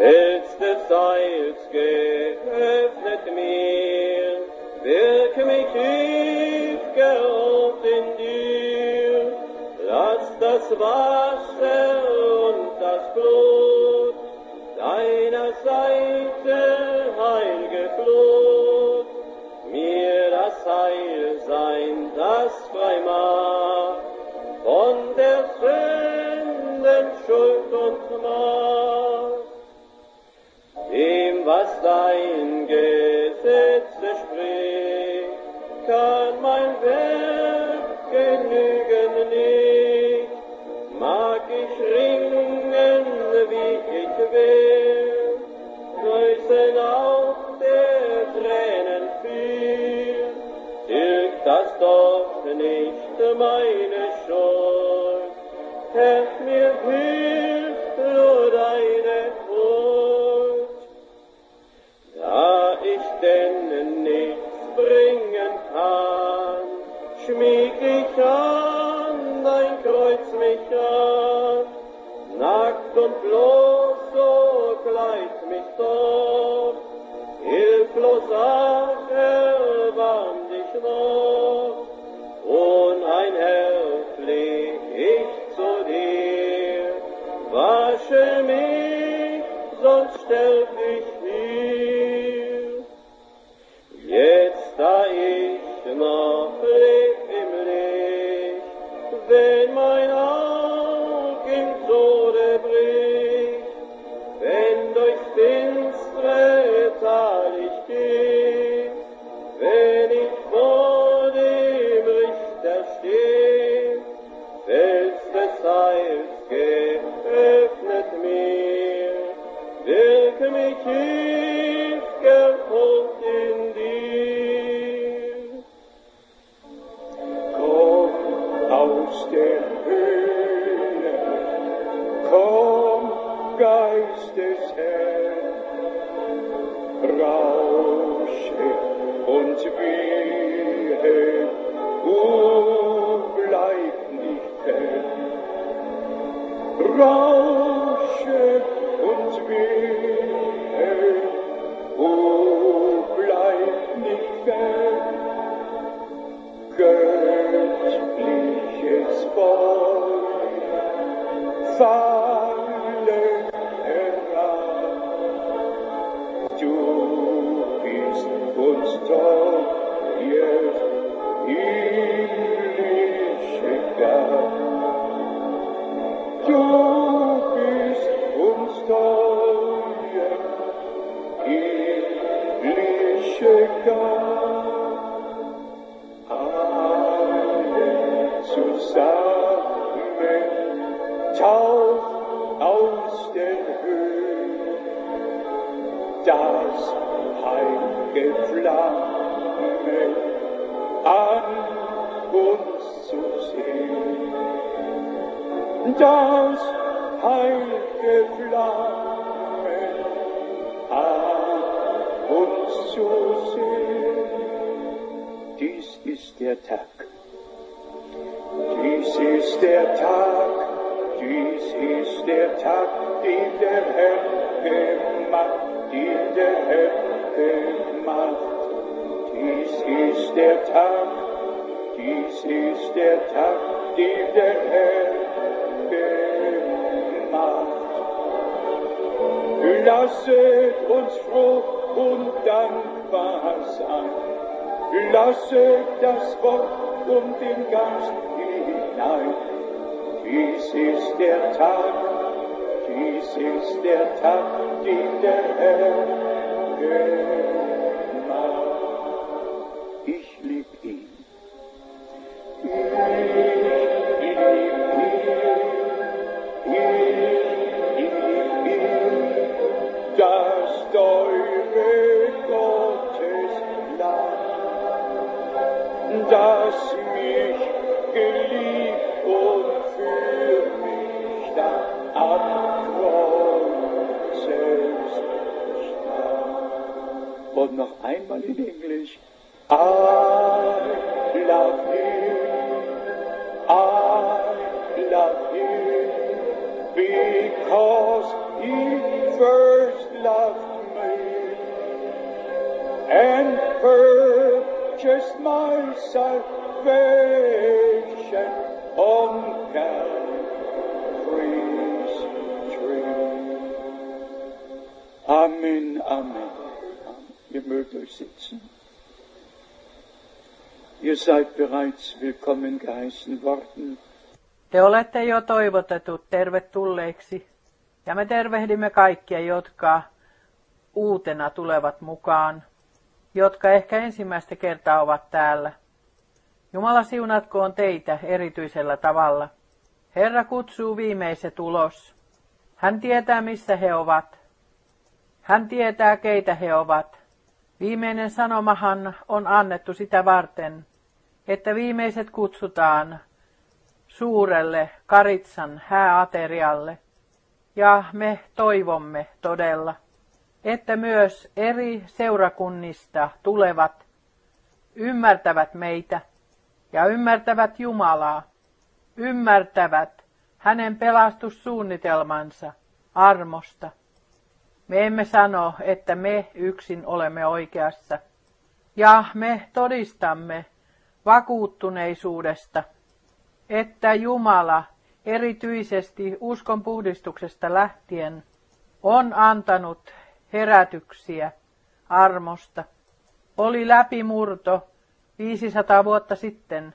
It's the Zeit geöffnet mir, wirke mich tief geholt in dir, lass das Wasser and das Blut was dein Gesetz spricht, kann mein Werk genügen nicht. Mag ich ringen, wie ich will, flößen auf der Tränen viel, tilgt das doch nicht meine Schuld, helf mir viel. denen nichts bringen kann. Schmieg ich an, dein Kreuz mich an, nackt und bloß, so gleit mich dort, hilflos an. throne. Willkommen geheißen worden. Te olette jo toivotetut tervetulleiksi, ja me tervehdimme kaikkia, jotka uutena tulevat mukaan, jotka ehkä ensimmäistä kertaa ovat täällä. Jumala siunatkoon teitä erityisellä tavalla. Herra kutsuu viimeiset ulos. Hän tietää, missä he ovat. Hän tietää, keitä he ovat. Viimeinen sanomahan on annettu sitä varten, että viimeiset kutsutaan suurelle Karitsan hääaterialle. Ja me toivomme todella, että myös eri seurakunnista tulevat ymmärtävät meitä ja ymmärtävät Jumalaa, ymmärtävät hänen pelastussuunnitelmansa armosta. Me emme sano, että me yksin olemme oikeassa, ja me todistamme vakuuttuneisuudesta, että Jumala erityisesti uskon puhdistuksesta lähtien on antanut herätyksiä armosta. Oli läpimurto 500 vuotta sitten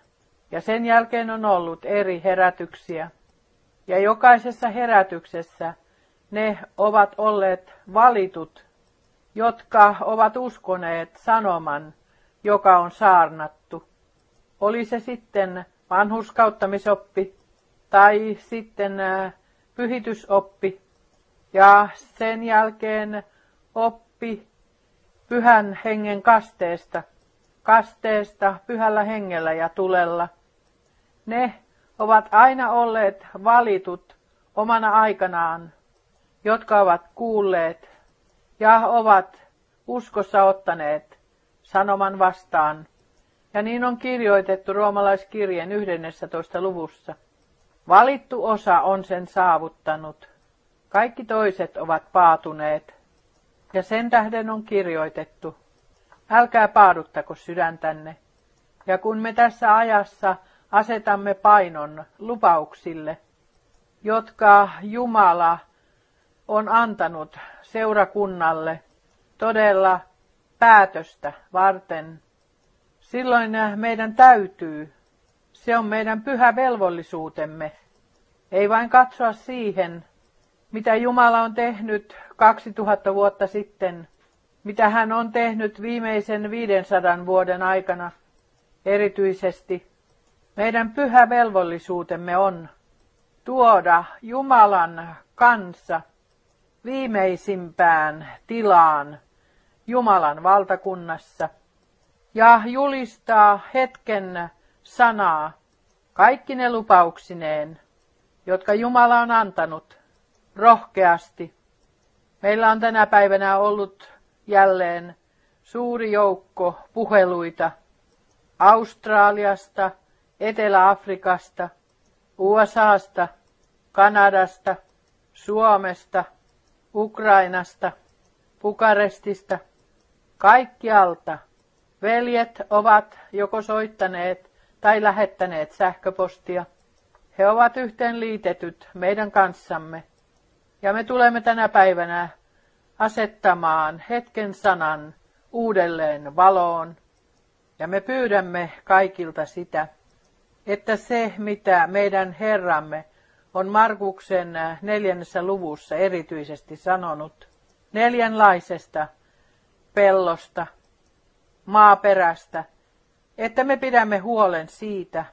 ja sen jälkeen on ollut eri herätyksiä. Ja jokaisessa herätyksessä ne ovat olleet valitut, jotka ovat uskoneet sanoman, joka on saarnattu. Oli se sitten vanhuskauttamisoppi tai sitten pyhitysoppi ja sen jälkeen oppi pyhän hengen kasteesta, kasteesta pyhällä hengellä ja tulella. Ne ovat aina olleet valitut omana aikanaan, jotka ovat kuulleet ja ovat uskossa ottaneet sanoman vastaan. Ja niin on kirjoitettu roomalaiskirjeen 11. luvussa. Valittu osa on sen saavuttanut. Kaikki toiset ovat paatuneet. Ja sen tähden on kirjoitettu. Älkää paaduttako sydäntänne. Ja kun me tässä ajassa asetamme painon lupauksille, jotka Jumala on antanut seurakunnalle todella päätöstä varten, silloin meidän täytyy, se on meidän pyhä velvollisuutemme, ei vain katsoa siihen, mitä Jumala on tehnyt 2000 vuotta sitten, mitä hän on tehnyt viimeisen 500 vuoden aikana erityisesti. Meidän pyhä velvollisuutemme on tuoda Jumalan kanssa viimeisimpään tilaan, Jumalan valtakunnassa ja julistaa hetken sanaa kaikki ne lupauksineen, jotka Jumala on antanut rohkeasti. Meillä on tänä päivänä ollut jälleen suuri joukko puheluita Australiasta, Etelä-Afrikasta, USAsta, Kanadasta, Suomesta, Ukrainasta, Bukarestista, kaikkialta. Veljet ovat joko soittaneet tai lähettäneet sähköpostia. He ovat yhteen liitetyt meidän kanssamme. Ja me tulemme tänä päivänä asettamaan hetken sanan uudelleen valoon. Ja me pyydämme kaikilta sitä, että se, mitä meidän Herramme on Markuksen neljännessä luvussa erityisesti sanonut, neljänlaisesta pellosta, maaperästä, että me pidämme huolen siitä,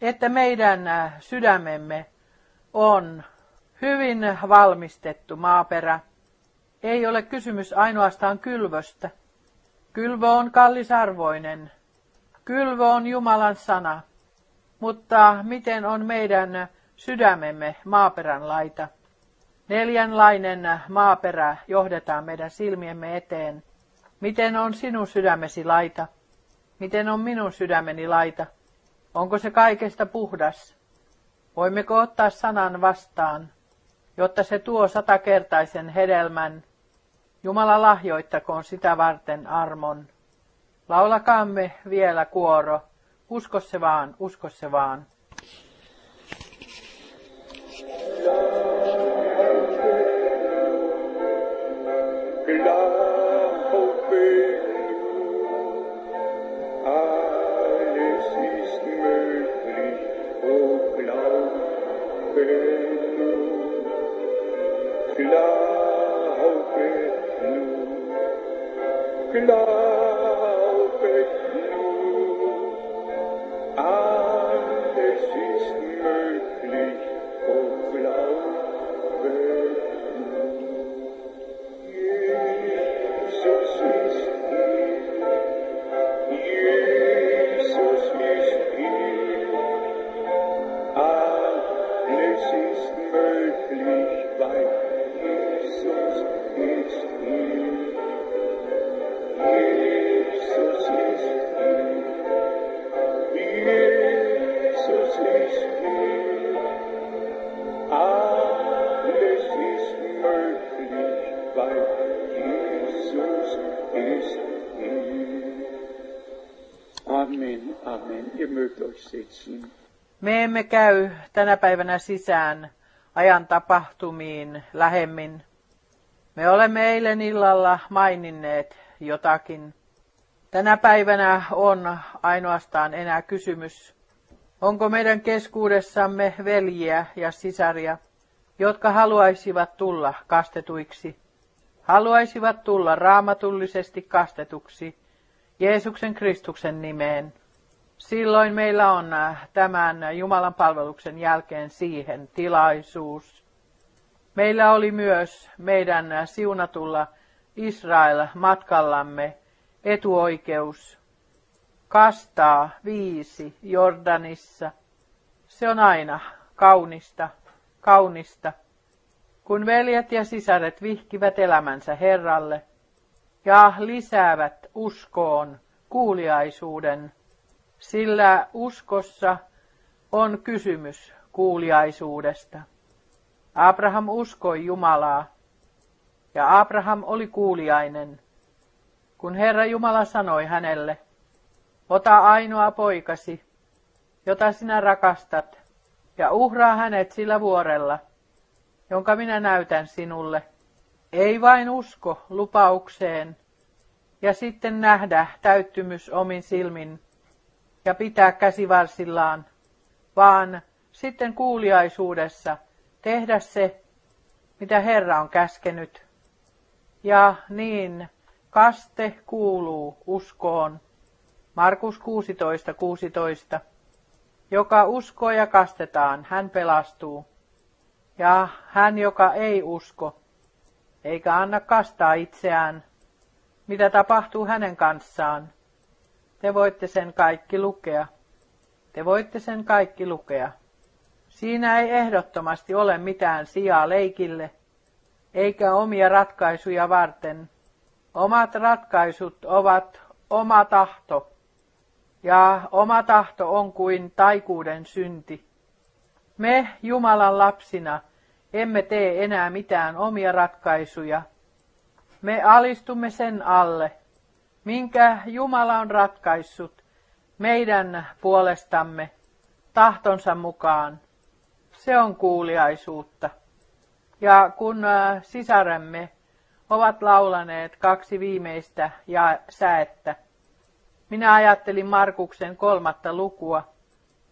että meidän sydämemme on hyvin valmistettu maaperä. Ei ole kysymys ainoastaan kylvöstä. Kylvö on kallisarvoinen. Kylvö on Jumalan sana. Mutta miten on meidän sydämemme maaperän laita? Neljänlainen maaperä johdetaan meidän silmiemme eteen. Miten on sinun sydämesi laita? Miten on minun sydämeni laita? Onko se kaikesta puhdas? Voimmeko ottaa sanan vastaan, jotta se tuo satakertaisen hedelmän? Jumala lahjoittakoon sitä varten armon. Laulakaamme vielä kuoro. Usko se vaan, usko se vaan. Me emme käy tänä päivänä sisään ajan tapahtumiin lähemmin. Me olemme eilen illalla maininneet jotakin. Tänä päivänä on ainoastaan enää kysymys, onko meidän keskuudessamme veljiä ja sisaria, jotka haluaisivat tulla kastetuiksi, haluaisivat tulla raamatullisesti kastetuksi Jeesuksen Kristuksen nimeen. Silloin meillä on äh, tämän Jumalan palveluksen jälkeen siihen tilaisuus. Meillä oli myös meidän äh, siunatulla Israel-matkallamme etuoikeus kastaa viisi Jordanissa. Se on aina kaunista, kaunista, kun veljet ja sisaret vihkivät elämänsä Herralle ja lisäävät uskoon kuuliaisuuden sillä uskossa on kysymys kuuliaisuudesta. Abraham uskoi Jumalaa, ja Abraham oli kuuliainen, kun Herra Jumala sanoi hänelle, ota ainoa poikasi, jota sinä rakastat, ja uhraa hänet sillä vuorella, jonka minä näytän sinulle. Ei vain usko lupaukseen, ja sitten nähdä täyttymys omin silmin, ja pitää käsivarsillaan, vaan sitten kuuliaisuudessa tehdä se, mitä Herra on käskenyt. Ja niin kaste kuuluu uskoon. Markus 16, 16. Joka uskoo ja kastetaan, hän pelastuu. Ja hän, joka ei usko, eikä anna kastaa itseään, mitä tapahtuu hänen kanssaan. Te voitte sen kaikki lukea. Te voitte sen kaikki lukea. Siinä ei ehdottomasti ole mitään sijaa leikille, eikä omia ratkaisuja varten. Omat ratkaisut ovat oma tahto, ja oma tahto on kuin taikuuden synti. Me Jumalan lapsina emme tee enää mitään omia ratkaisuja. Me alistumme sen alle, minkä Jumala on ratkaissut meidän puolestamme tahtonsa mukaan. Se on kuuliaisuutta. Ja kun äh, sisaremme ovat laulaneet kaksi viimeistä ja säettä, minä ajattelin Markuksen kolmatta lukua.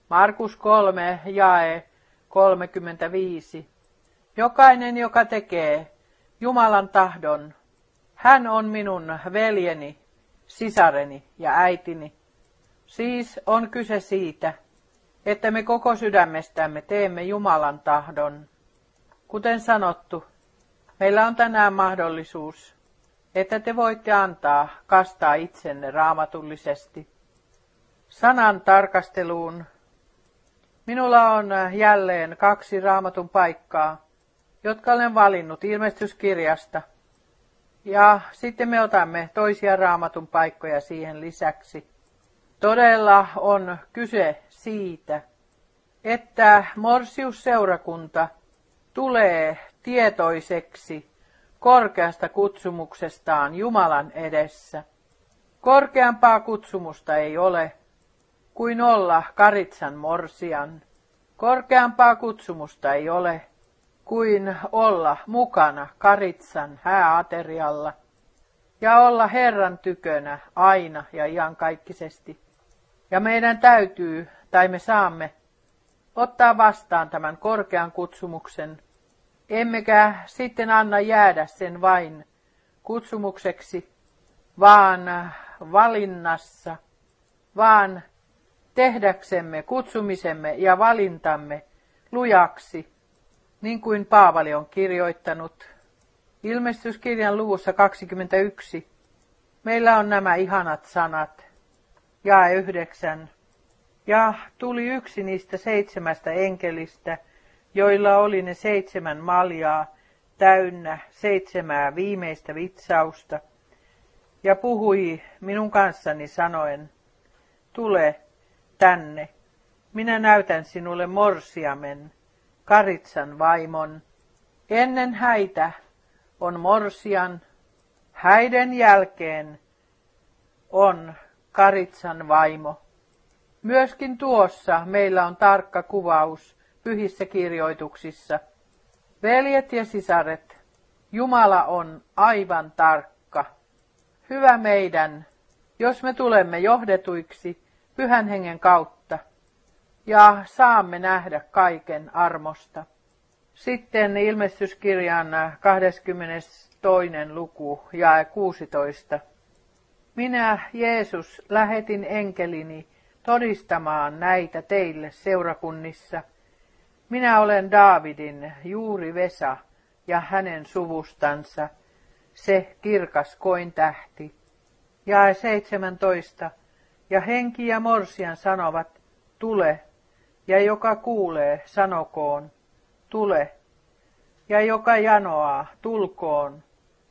Markus 3, jae 35. Jokainen, joka tekee Jumalan tahdon, hän on minun veljeni, sisareni ja äitini. Siis on kyse siitä, että me koko sydämestämme teemme Jumalan tahdon. Kuten sanottu, meillä on tänään mahdollisuus, että te voitte antaa kastaa itsenne raamatullisesti. Sanan tarkasteluun. Minulla on jälleen kaksi raamatun paikkaa, jotka olen valinnut ilmestyskirjasta. Ja sitten me otamme toisia raamatun paikkoja siihen lisäksi. Todella on kyse siitä, että Morsius-seurakunta tulee tietoiseksi korkeasta kutsumuksestaan Jumalan edessä. Korkeampaa kutsumusta ei ole kuin olla Karitsan morsian. Korkeampaa kutsumusta ei ole kuin olla mukana Karitsan hääaterialla ja olla Herran tykönä aina ja iankaikkisesti. Ja meidän täytyy, tai me saamme, ottaa vastaan tämän korkean kutsumuksen, emmekä sitten anna jäädä sen vain kutsumukseksi, vaan valinnassa, vaan tehdäksemme kutsumisemme ja valintamme lujaksi, niin kuin Paavali on kirjoittanut. Ilmestyskirjan luvussa 21 meillä on nämä ihanat sanat jae yhdeksän. Ja tuli yksi niistä seitsemästä enkelistä, joilla oli ne seitsemän maljaa täynnä seitsemää viimeistä vitsausta, ja puhui minun kanssani sanoen, tule tänne, minä näytän sinulle morsiamen, Karitsan vaimon. Ennen häitä on morsian, häiden jälkeen on Karitsan vaimo. Myöskin tuossa meillä on tarkka kuvaus pyhissä kirjoituksissa. Veljet ja sisaret, Jumala on aivan tarkka. Hyvä meidän, jos me tulemme johdetuiksi pyhän hengen kautta ja saamme nähdä kaiken armosta. Sitten ilmestyskirjan 22. luku ja 16. Minä, Jeesus, lähetin enkelini todistamaan näitä teille seurakunnissa. Minä olen Daavidin juuri Vesa ja hänen suvustansa, se kirkas koin tähti. Ja 17. Ja henki ja morsian sanovat, tule, ja joka kuulee, sanokoon, tule, ja joka janoaa, tulkoon,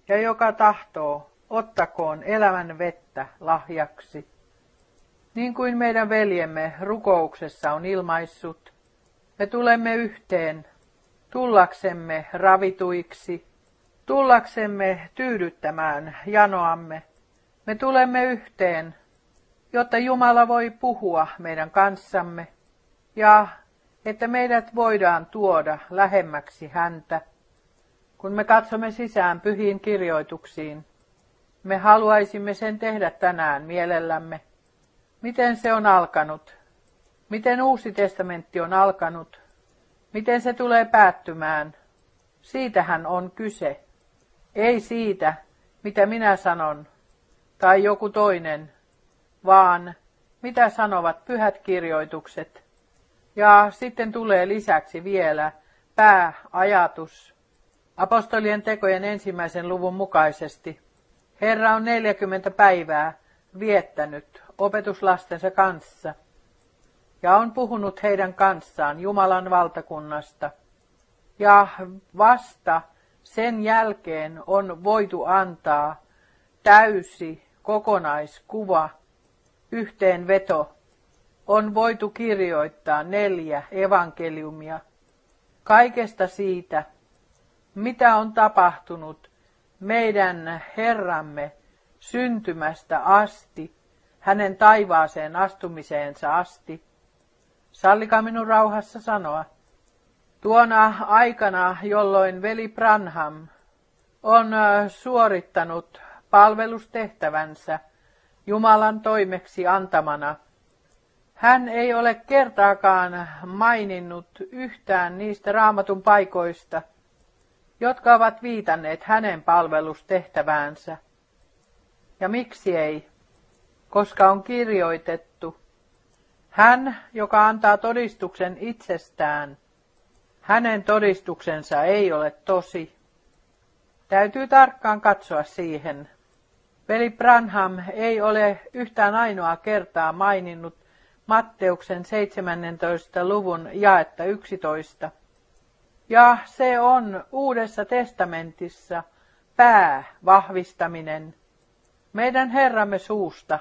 ja joka tahtoo, ottakoon elämän vettä lahjaksi. Niin kuin meidän veljemme rukouksessa on ilmaissut, me tulemme yhteen, tullaksemme ravituiksi, tullaksemme tyydyttämään janoamme. Me tulemme yhteen, jotta Jumala voi puhua meidän kanssamme ja että meidät voidaan tuoda lähemmäksi häntä. Kun me katsomme sisään pyhiin kirjoituksiin, me haluaisimme sen tehdä tänään mielellämme. Miten se on alkanut? Miten uusi testamentti on alkanut? Miten se tulee päättymään? Siitähän on kyse. Ei siitä, mitä minä sanon, tai joku toinen, vaan mitä sanovat pyhät kirjoitukset. Ja sitten tulee lisäksi vielä pääajatus apostolien tekojen ensimmäisen luvun mukaisesti. Herra on 40 päivää viettänyt opetuslastensa kanssa ja on puhunut heidän kanssaan Jumalan valtakunnasta. Ja vasta sen jälkeen on voitu antaa täysi kokonaiskuva, yhteenveto. On voitu kirjoittaa neljä evankeliumia kaikesta siitä, mitä on tapahtunut meidän Herramme syntymästä asti, hänen taivaaseen astumiseensa asti. Sallikaa minun rauhassa sanoa. Tuona aikana, jolloin veli Branham on suorittanut palvelustehtävänsä Jumalan toimeksi antamana, hän ei ole kertaakaan maininnut yhtään niistä raamatun paikoista, jotka ovat viitanneet hänen palvelustehtäväänsä. Ja miksi ei? Koska on kirjoitettu, hän, joka antaa todistuksen itsestään, hänen todistuksensa ei ole tosi. Täytyy tarkkaan katsoa siihen. Veli Branham ei ole yhtään ainoa kertaa maininnut Matteuksen 17. luvun jaetta 11. Ja se on Uudessa testamentissa päävahvistaminen meidän Herramme suusta.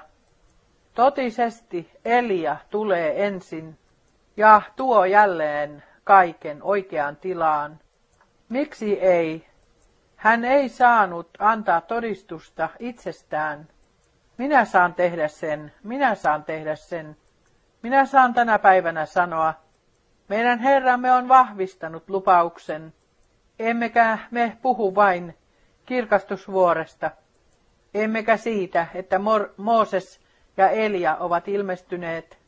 Totisesti Elia tulee ensin ja tuo jälleen kaiken oikeaan tilaan. Miksi ei? Hän ei saanut antaa todistusta itsestään. Minä saan tehdä sen, minä saan tehdä sen. Minä saan tänä päivänä sanoa, meidän Herramme on vahvistanut lupauksen, emmekä me puhu vain kirkastusvuoresta, emmekä siitä, että Mor- Mooses ja Elia ovat ilmestyneet,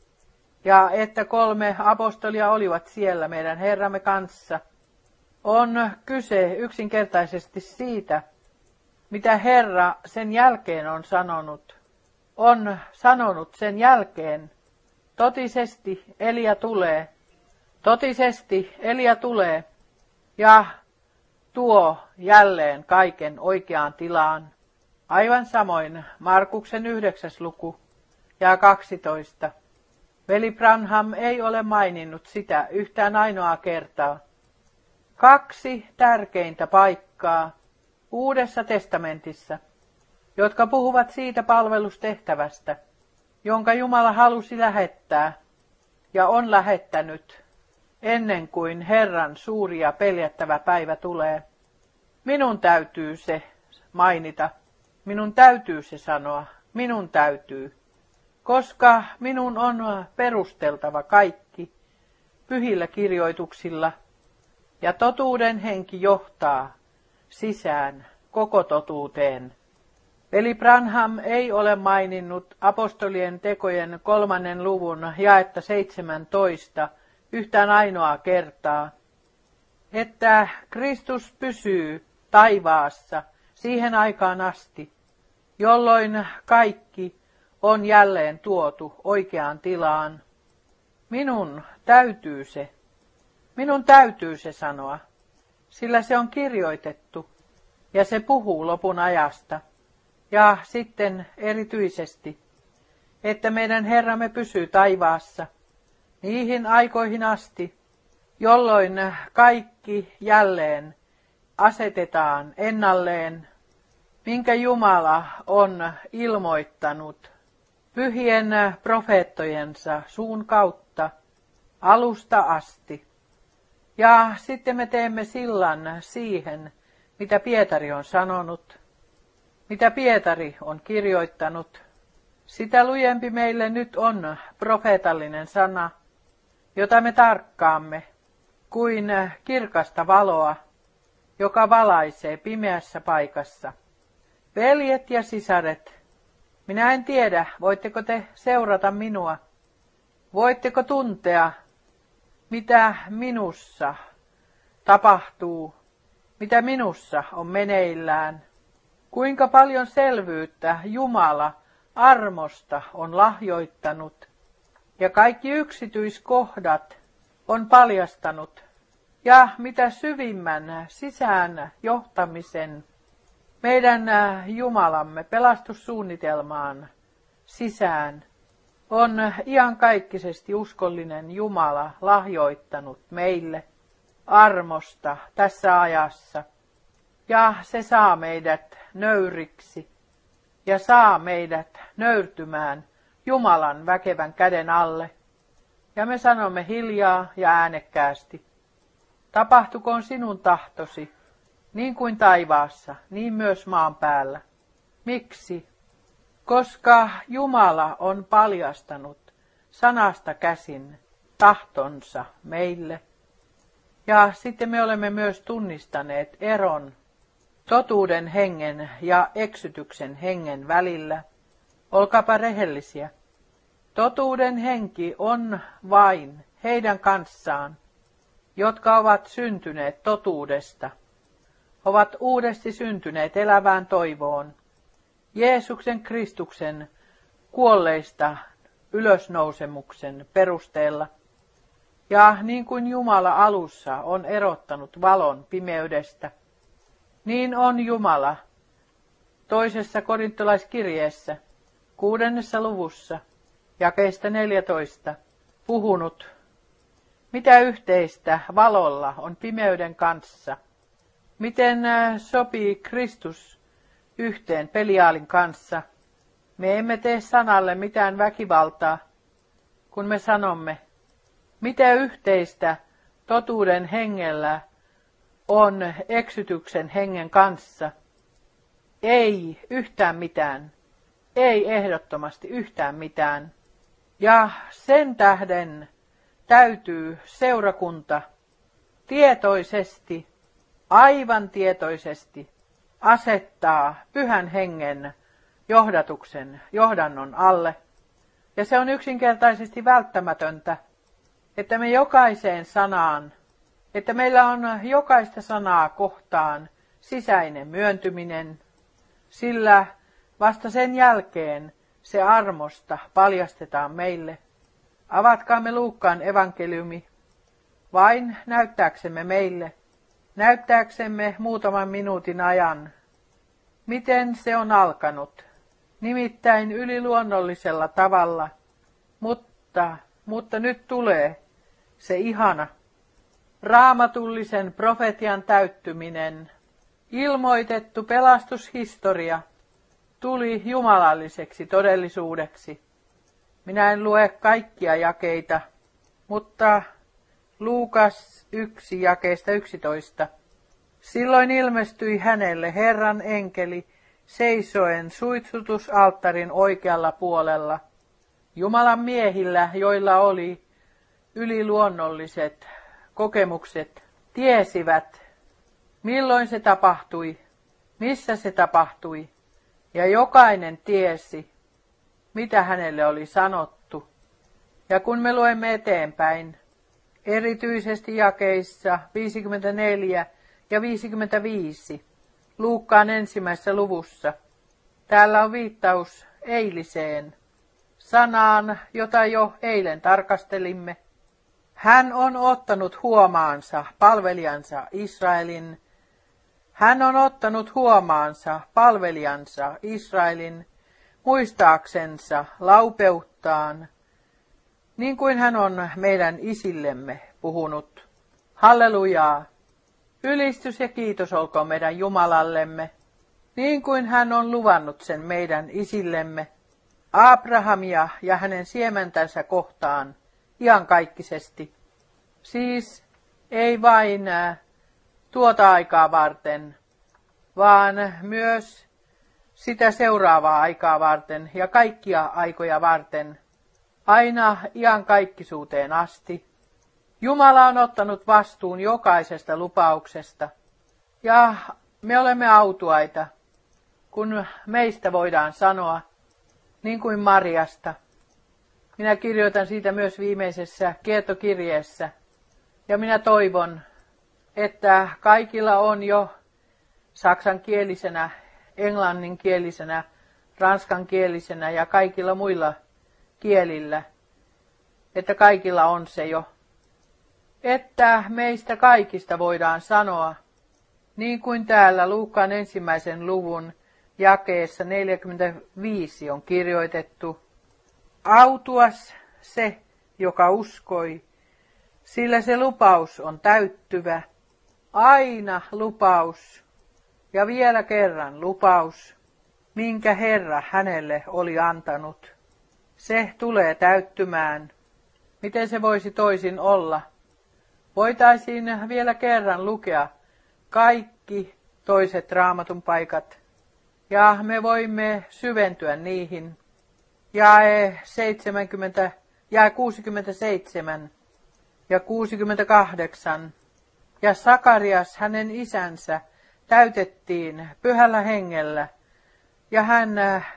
ja että kolme apostolia olivat siellä meidän Herramme kanssa. On kyse yksinkertaisesti siitä, mitä Herra sen jälkeen on sanonut. On sanonut sen jälkeen, totisesti Elia tulee, totisesti Elia tulee ja tuo jälleen kaiken oikeaan tilaan. Aivan samoin Markuksen yhdeksäs luku ja 12. Veli Branham ei ole maininnut sitä yhtään ainoaa kertaa. Kaksi tärkeintä paikkaa Uudessa testamentissa, jotka puhuvat siitä palvelustehtävästä, jonka Jumala halusi lähettää ja on lähettänyt ennen kuin Herran suuri ja peljättävä päivä tulee. Minun täytyy se mainita Minun täytyy se sanoa, minun täytyy, koska minun on perusteltava kaikki pyhillä kirjoituksilla, ja totuuden henki johtaa sisään koko totuuteen. Eli Branham ei ole maininnut apostolien tekojen kolmannen luvun jaetta 17 yhtään ainoaa kertaa, että Kristus pysyy taivaassa siihen aikaan asti, jolloin kaikki on jälleen tuotu oikeaan tilaan. Minun täytyy se, minun täytyy se sanoa, sillä se on kirjoitettu ja se puhuu lopun ajasta. Ja sitten erityisesti, että meidän Herramme pysyy taivaassa niihin aikoihin asti, jolloin kaikki jälleen asetetaan ennalleen minkä Jumala on ilmoittanut pyhien profeettojensa suun kautta alusta asti. Ja sitten me teemme sillan siihen, mitä Pietari on sanonut, mitä Pietari on kirjoittanut. Sitä lujempi meille nyt on profeetallinen sana, jota me tarkkaamme, kuin kirkasta valoa, joka valaisee pimeässä paikassa. Veljet ja sisaret, minä en tiedä, voitteko te seurata minua. Voitteko tuntea, mitä minussa tapahtuu, mitä minussa on meneillään. Kuinka paljon selvyyttä Jumala armosta on lahjoittanut ja kaikki yksityiskohdat on paljastanut ja mitä syvimmän sisään johtamisen meidän äh, Jumalamme pelastussuunnitelmaan sisään on iankaikkisesti uskollinen Jumala lahjoittanut meille armosta tässä ajassa. Ja se saa meidät nöyriksi ja saa meidät nöyrtymään Jumalan väkevän käden alle. Ja me sanomme hiljaa ja äänekkäästi, tapahtukoon sinun tahtosi, niin kuin taivaassa, niin myös maan päällä. Miksi? Koska Jumala on paljastanut sanasta käsin tahtonsa meille. Ja sitten me olemme myös tunnistaneet eron totuuden hengen ja eksytyksen hengen välillä. Olkaapa rehellisiä. Totuuden henki on vain heidän kanssaan, jotka ovat syntyneet totuudesta, ovat uudesti syntyneet elävään toivoon, Jeesuksen Kristuksen kuolleista ylösnousemuksen perusteella. Ja niin kuin Jumala alussa on erottanut valon pimeydestä, niin on Jumala toisessa korintolaiskirjeessä, kuudennessa luvussa, jakeista 14, puhunut, mitä yhteistä valolla on pimeyden kanssa, miten äh, sopii Kristus yhteen Peliaalin kanssa. Me emme tee sanalle mitään väkivaltaa, kun me sanomme, mitä yhteistä totuuden hengellä on eksytyksen hengen kanssa. Ei yhtään mitään. Ei ehdottomasti yhtään mitään. Ja sen tähden täytyy seurakunta tietoisesti, aivan tietoisesti asettaa pyhän hengen johdatuksen johdannon alle. Ja se on yksinkertaisesti välttämätöntä, että me jokaiseen sanaan, että meillä on jokaista sanaa kohtaan sisäinen myöntyminen, sillä vasta sen jälkeen se armosta paljastetaan meille. Avatkaamme Luukkaan evankeliumi vain näyttääksemme meille, näyttääksemme muutaman minuutin ajan, miten se on alkanut, nimittäin yliluonnollisella tavalla, mutta, mutta nyt tulee se ihana, raamatullisen profetian täyttyminen, ilmoitettu pelastushistoria tuli jumalalliseksi todellisuudeksi. Minä en lue kaikkia jakeita, mutta Luukas 1 jakeesta 11. Silloin ilmestyi hänelle Herran enkeli seisoen suitsutusalttarin oikealla puolella. Jumalan miehillä, joilla oli yliluonnolliset kokemukset, tiesivät, milloin se tapahtui, missä se tapahtui, ja jokainen tiesi, mitä hänelle oli sanottu. Ja kun me luemme eteenpäin, erityisesti jakeissa 54 ja 55 Luukkaan ensimmäisessä luvussa. Täällä on viittaus eiliseen sanaan, jota jo eilen tarkastelimme. Hän on ottanut huomaansa palvelijansa Israelin. Hän on ottanut huomaansa palvelijansa Israelin muistaaksensa laupeuttaan niin kuin hän on meidän isillemme puhunut. Hallelujaa! Ylistys ja kiitos olkoon meidän Jumalallemme, niin kuin hän on luvannut sen meidän isillemme, Abrahamia ja hänen siementänsä kohtaan iankaikkisesti. Siis ei vain äh, tuota aikaa varten, vaan myös sitä seuraavaa aikaa varten ja kaikkia aikoja varten, aina iankaikkisuuteen asti. Jumala on ottanut vastuun jokaisesta lupauksesta. Ja me olemme autuaita, kun meistä voidaan sanoa, niin kuin Mariasta. Minä kirjoitan siitä myös viimeisessä kietokirjeessä. Ja minä toivon, että kaikilla on jo saksankielisenä, englanninkielisenä, ranskankielisenä ja kaikilla muilla kielillä, että kaikilla on se jo. Että meistä kaikista voidaan sanoa, Niin kuin täällä Luukkaan ensimmäisen luvun jakeessa 45 on kirjoitettu, autuas se, joka uskoi, sillä se lupaus on täyttyvä, aina lupaus ja vielä kerran lupaus, minkä Herra hänelle oli antanut. Se tulee täyttymään. Miten se voisi toisin olla? Voitaisiin vielä kerran lukea kaikki toiset raamatun paikat, ja me voimme syventyä niihin. Ja 70 ja 67 ja 68 ja Sakarias hänen isänsä täytettiin pyhällä hengellä ja hän äh,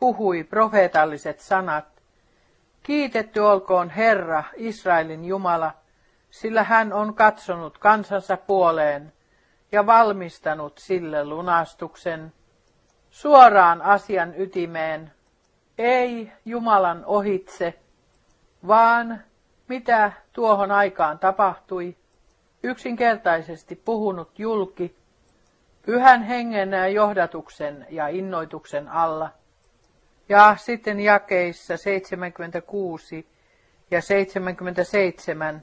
puhui profeetalliset sanat. Kiitetty olkoon Herra, Israelin Jumala, sillä hän on katsonut kansansa puoleen ja valmistanut sille lunastuksen. Suoraan asian ytimeen, ei Jumalan ohitse, vaan mitä tuohon aikaan tapahtui, yksinkertaisesti puhunut julki, pyhän hengen johdatuksen ja innoituksen alla. Ja sitten jakeissa 76 ja 77.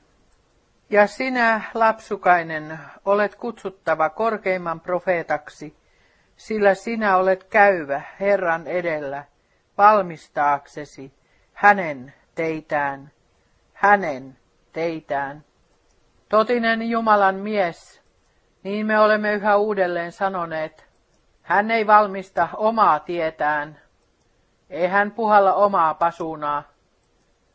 Ja sinä, lapsukainen, olet kutsuttava korkeimman profeetaksi, sillä sinä olet käyvä Herran edellä valmistaaksesi hänen teitään, hänen teitään. Totinen Jumalan mies, niin me olemme yhä uudelleen sanoneet, hän ei valmista omaa tietään, ei hän puhalla omaa pasunaa,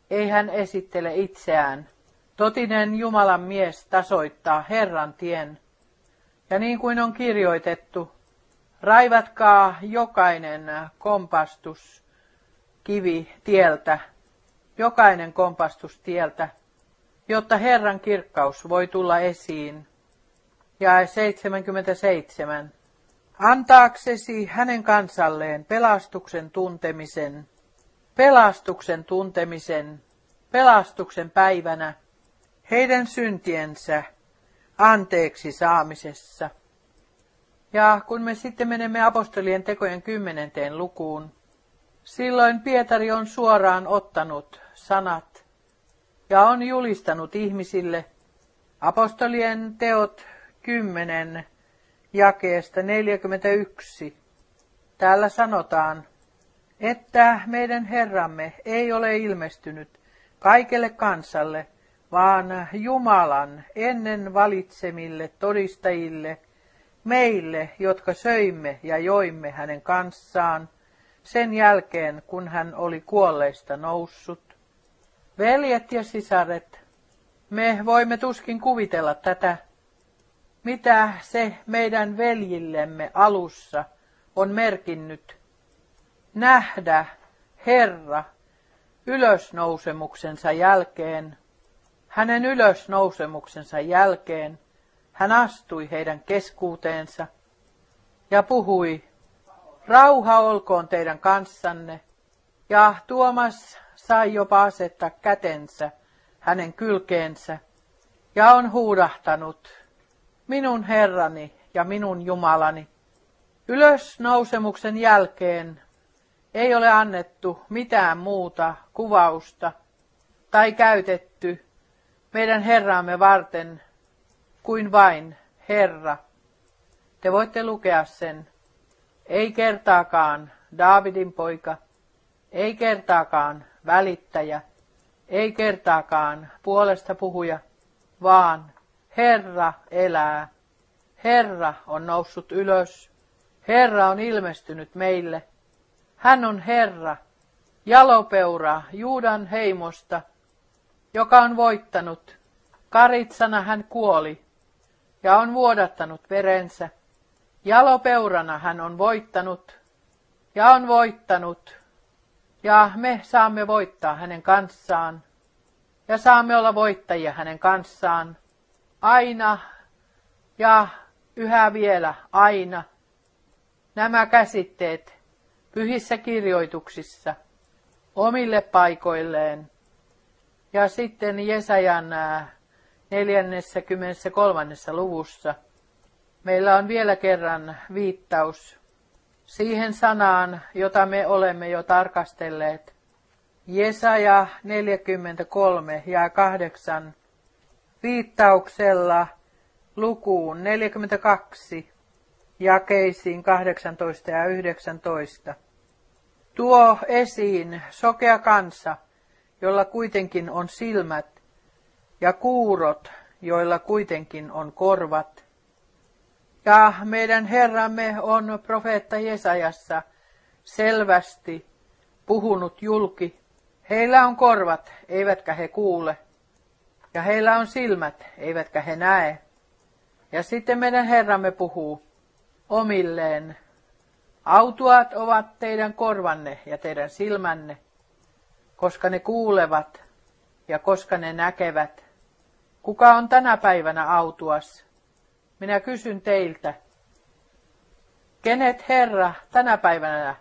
ei hän esittele itseään. Totinen Jumalan mies tasoittaa Herran tien. Ja niin kuin on kirjoitettu, raivatkaa jokainen kompastus kivi tieltä, jokainen kompastus tieltä, jotta Herran kirkkaus voi tulla esiin. Ja 77. Antaaksesi hänen kansalleen pelastuksen tuntemisen, pelastuksen tuntemisen, pelastuksen päivänä, heidän syntiensä anteeksi saamisessa. Ja kun me sitten menemme apostolien tekojen kymmenenteen lukuun, silloin Pietari on suoraan ottanut sanat ja on julistanut ihmisille apostolien teot 10 jakeesta 41. Täällä sanotaan, että meidän Herramme ei ole ilmestynyt kaikelle kansalle, vaan Jumalan ennen valitsemille todistajille, meille, jotka söimme ja joimme hänen kanssaan, sen jälkeen kun hän oli kuolleista noussut. Veljet ja sisaret, me voimme tuskin kuvitella tätä, mitä se meidän veljillemme alussa on merkinnyt. Nähdä Herra ylösnousemuksensa jälkeen, hänen ylösnousemuksensa jälkeen, hän astui heidän keskuuteensa ja puhui, rauha olkoon teidän kanssanne, ja Tuomas sai jopa asettaa kätensä hänen kylkeensä ja on huudahtanut, minun Herrani ja minun Jumalani. Ylös nousemuksen jälkeen ei ole annettu mitään muuta kuvausta tai käytetty meidän Herraamme varten kuin vain Herra. Te voitte lukea sen. Ei kertaakaan Daavidin poika, ei kertaakaan välittäjä, ei kertaakaan puolesta puhuja, vaan Herra elää. Herra on noussut ylös. Herra on ilmestynyt meille. Hän on Herra, jalopeura Juudan heimosta, joka on voittanut. Karitsana hän kuoli ja on vuodattanut verensä. Jalopeurana hän on voittanut ja on voittanut ja me saamme voittaa hänen kanssaan. Ja saamme olla voittajia hänen kanssaan. Aina ja yhä vielä aina. Nämä käsitteet pyhissä kirjoituksissa omille paikoilleen. Ja sitten Jesajan 43. luvussa Meillä on vielä kerran viittaus siihen sanaan, jota me olemme jo tarkastelleet. Jesaja 43 ja 8 viittauksella lukuun 42 jakeisiin 18 ja 19. Tuo esiin sokea kansa, jolla kuitenkin on silmät, ja kuurot, joilla kuitenkin on korvat. Ja meidän Herramme on profeetta Jesajassa selvästi puhunut julki. Heillä on korvat, eivätkä he kuule. Ja heillä on silmät, eivätkä he näe. Ja sitten meidän Herramme puhuu omilleen. Autuat ovat teidän korvanne ja teidän silmänne, koska ne kuulevat ja koska ne näkevät. Kuka on tänä päivänä autuas? Minä kysyn teiltä, kenet Herra tänä päivänä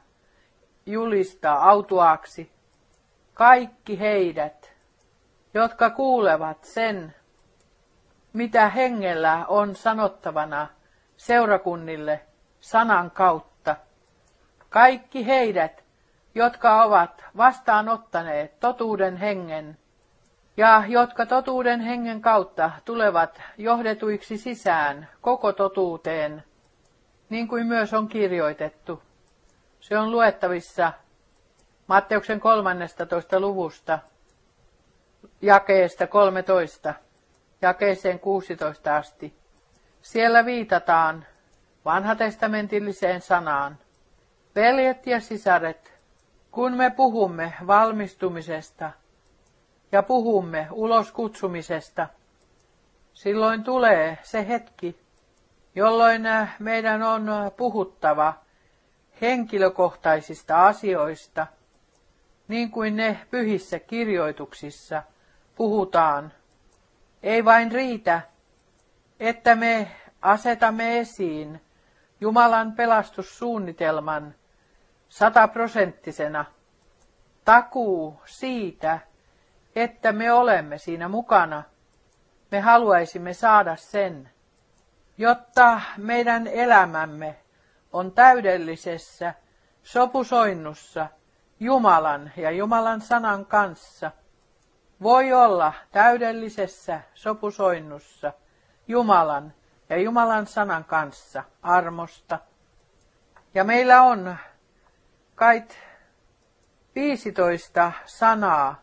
julistaa autuaaksi? Kaikki heidät, jotka kuulevat sen, mitä hengellä on sanottavana seurakunnille sanan kautta. Kaikki heidät, jotka ovat vastaanottaneet totuuden hengen ja jotka totuuden hengen kautta tulevat johdetuiksi sisään koko totuuteen, niin kuin myös on kirjoitettu. Se on luettavissa Matteuksen 13. luvusta, jakeesta 13, jakeeseen 16 asti. Siellä viitataan vanhatestamentilliseen sanaan. Veljet ja sisaret, kun me puhumme valmistumisesta – ja puhumme ulos kutsumisesta, silloin tulee se hetki, jolloin äh, meidän on äh, puhuttava henkilökohtaisista asioista, niin kuin ne pyhissä kirjoituksissa puhutaan. Ei vain riitä, että me asetamme esiin Jumalan pelastussuunnitelman sataprosenttisena takuu siitä, että me olemme siinä mukana. Me haluaisimme saada sen, jotta meidän elämämme on täydellisessä sopusoinnussa Jumalan ja Jumalan sanan kanssa. Voi olla täydellisessä sopusoinnussa Jumalan ja Jumalan sanan kanssa armosta. Ja meillä on kait 15 sanaa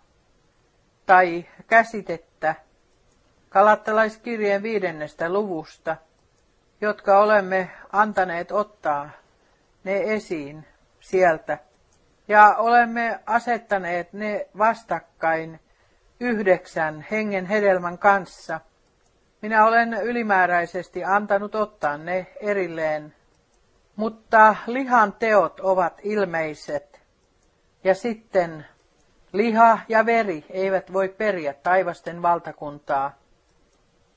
tai käsitettä kalattalaiskirjeen viidennestä luvusta, jotka olemme antaneet ottaa ne esiin sieltä. Ja olemme asettaneet ne vastakkain yhdeksän hengen hedelmän kanssa. Minä olen ylimääräisesti antanut ottaa ne erilleen, mutta lihan teot ovat ilmeiset. Ja sitten Liha ja veri eivät voi periä taivasten valtakuntaa.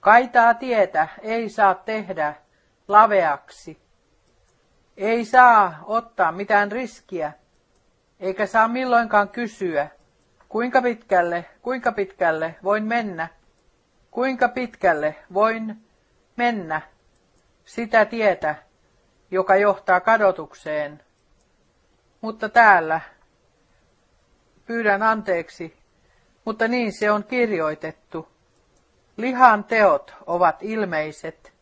Kaitaa tietä ei saa tehdä laveaksi. Ei saa ottaa mitään riskiä, eikä saa milloinkaan kysyä, kuinka pitkälle, kuinka pitkälle voin mennä, kuinka pitkälle voin mennä sitä tietä, joka johtaa kadotukseen. Mutta täällä pyydän anteeksi, mutta niin se on kirjoitettu. Lihan teot ovat ilmeiset,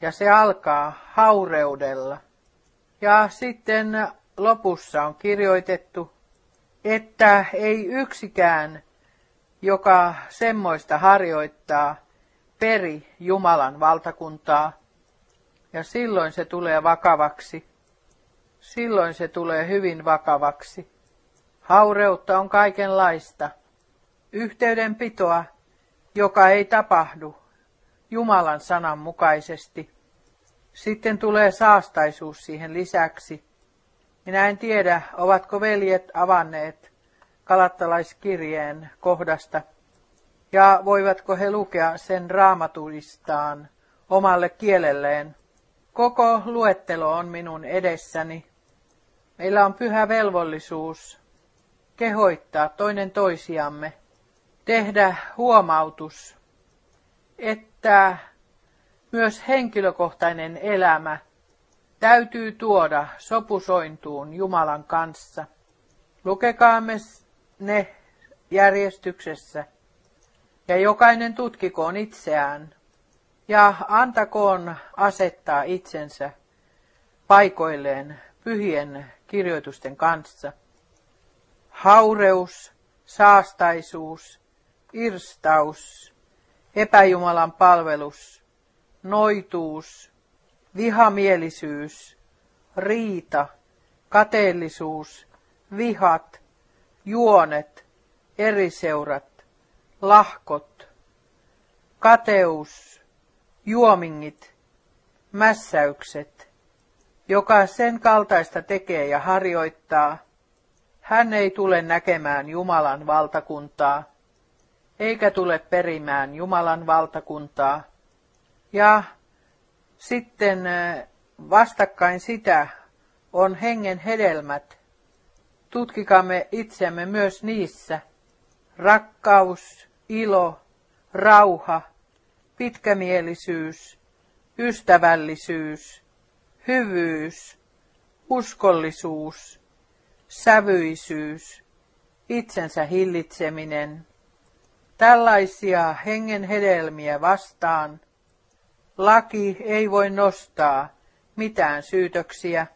ja se alkaa haureudella. Ja sitten lopussa on kirjoitettu, että ei yksikään, joka semmoista harjoittaa, peri Jumalan valtakuntaa. Ja silloin se tulee vakavaksi. Silloin se tulee hyvin vakavaksi. Haureutta on kaikenlaista. Yhteydenpitoa, joka ei tapahdu Jumalan sanan mukaisesti. Sitten tulee saastaisuus siihen lisäksi. Minä en tiedä, ovatko veljet avanneet kalattalaiskirjeen kohdasta ja voivatko he lukea sen raamatuistaan omalle kielelleen. Koko luettelo on minun edessäni. Meillä on pyhä velvollisuus kehoittaa toinen toisiamme, tehdä huomautus, että Myös henkilökohtainen elämä täytyy tuoda sopusointuun Jumalan kanssa. Lukekaamme ne järjestyksessä ja jokainen tutkikoon itseään ja antakoon asettaa itsensä paikoilleen pyhien kirjoitusten kanssa. Haureus, saastaisuus, irstaus, epäjumalan palvelus, noituus, vihamielisyys, riita, kateellisuus, vihat, juonet, eriseurat, lahkot, kateus, juomingit, mässäykset, joka sen kaltaista tekee ja harjoittaa, hän ei tule näkemään Jumalan valtakuntaa, eikä tule perimään Jumalan valtakuntaa. Ja sitten vastakkain sitä on hengen hedelmät. Tutkikamme itsemme myös niissä. Rakkaus, ilo, rauha, pitkämielisyys, ystävällisyys, hyvyys, uskollisuus, sävyisyys, itsensä hillitseminen. Tällaisia hengen hedelmiä vastaan laki ei voi nostaa mitään syytöksiä.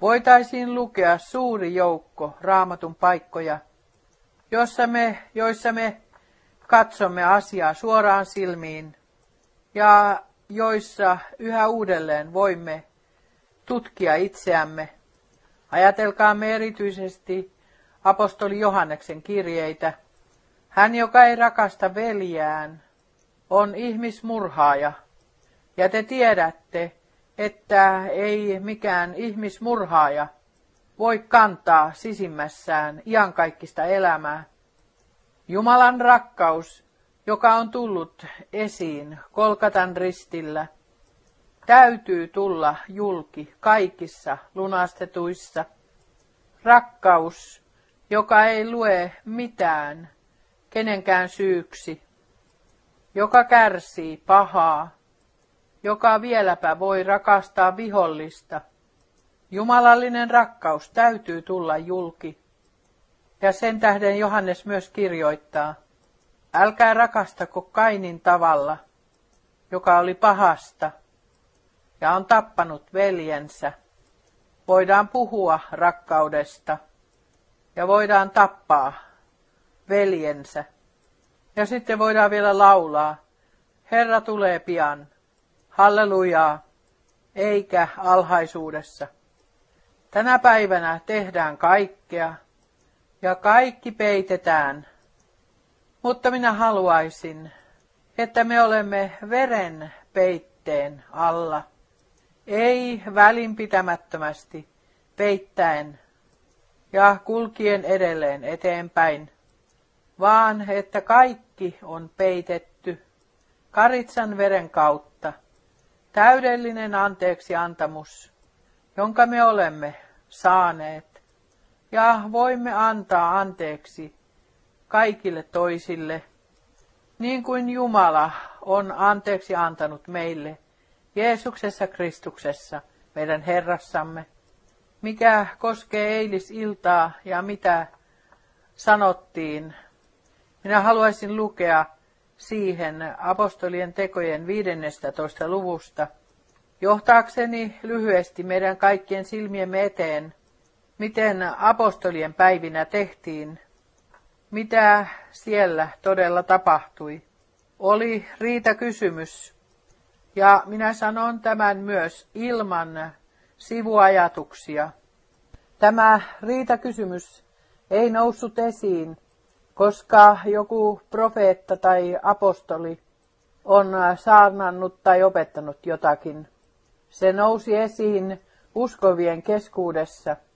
Voitaisiin lukea suuri joukko raamatun paikkoja, jossa me, joissa me katsomme asiaa suoraan silmiin ja joissa yhä uudelleen voimme tutkia itseämme. Ajatelkaamme erityisesti apostoli Johanneksen kirjeitä. Hän, joka ei rakasta veljään, on ihmismurhaaja. Ja te tiedätte, että ei mikään ihmismurhaaja voi kantaa sisimmässään iankaikkista elämää. Jumalan rakkaus, joka on tullut esiin Kolkatan ristillä, täytyy tulla julki kaikissa lunastetuissa. Rakkaus, joka ei lue mitään kenenkään syyksi, joka kärsii pahaa, joka vieläpä voi rakastaa vihollista. Jumalallinen rakkaus täytyy tulla julki. Ja sen tähden Johannes myös kirjoittaa, älkää rakastako Kainin tavalla, joka oli pahasta ja on tappanut veljensä. Voidaan puhua rakkaudesta ja voidaan tappaa veljensä. Ja sitten voidaan vielä laulaa, Herra tulee pian, hallelujaa, eikä alhaisuudessa. Tänä päivänä tehdään kaikkea, ja kaikki peitetään. Mutta minä haluaisin, että me olemme veren peitteen alla, ei välinpitämättömästi peittäen ja kulkien edelleen eteenpäin, vaan että kaikki on peitetty karitsan veren kautta, täydellinen anteeksi antamus, jonka me olemme saaneet. Ja voimme antaa anteeksi kaikille toisille, niin kuin Jumala on anteeksi antanut meille Jeesuksessa Kristuksessa, meidän Herrassamme, mikä koskee eilisiltaa ja mitä sanottiin. Minä haluaisin lukea siihen apostolien tekojen 15. luvusta, johtaakseni lyhyesti meidän kaikkien silmiemme eteen miten apostolien päivinä tehtiin, mitä siellä todella tapahtui. Oli riita kysymys, ja minä sanon tämän myös ilman sivuajatuksia. Tämä riitakysymys ei noussut esiin, koska joku profeetta tai apostoli on saarnannut tai opettanut jotakin. Se nousi esiin uskovien keskuudessa –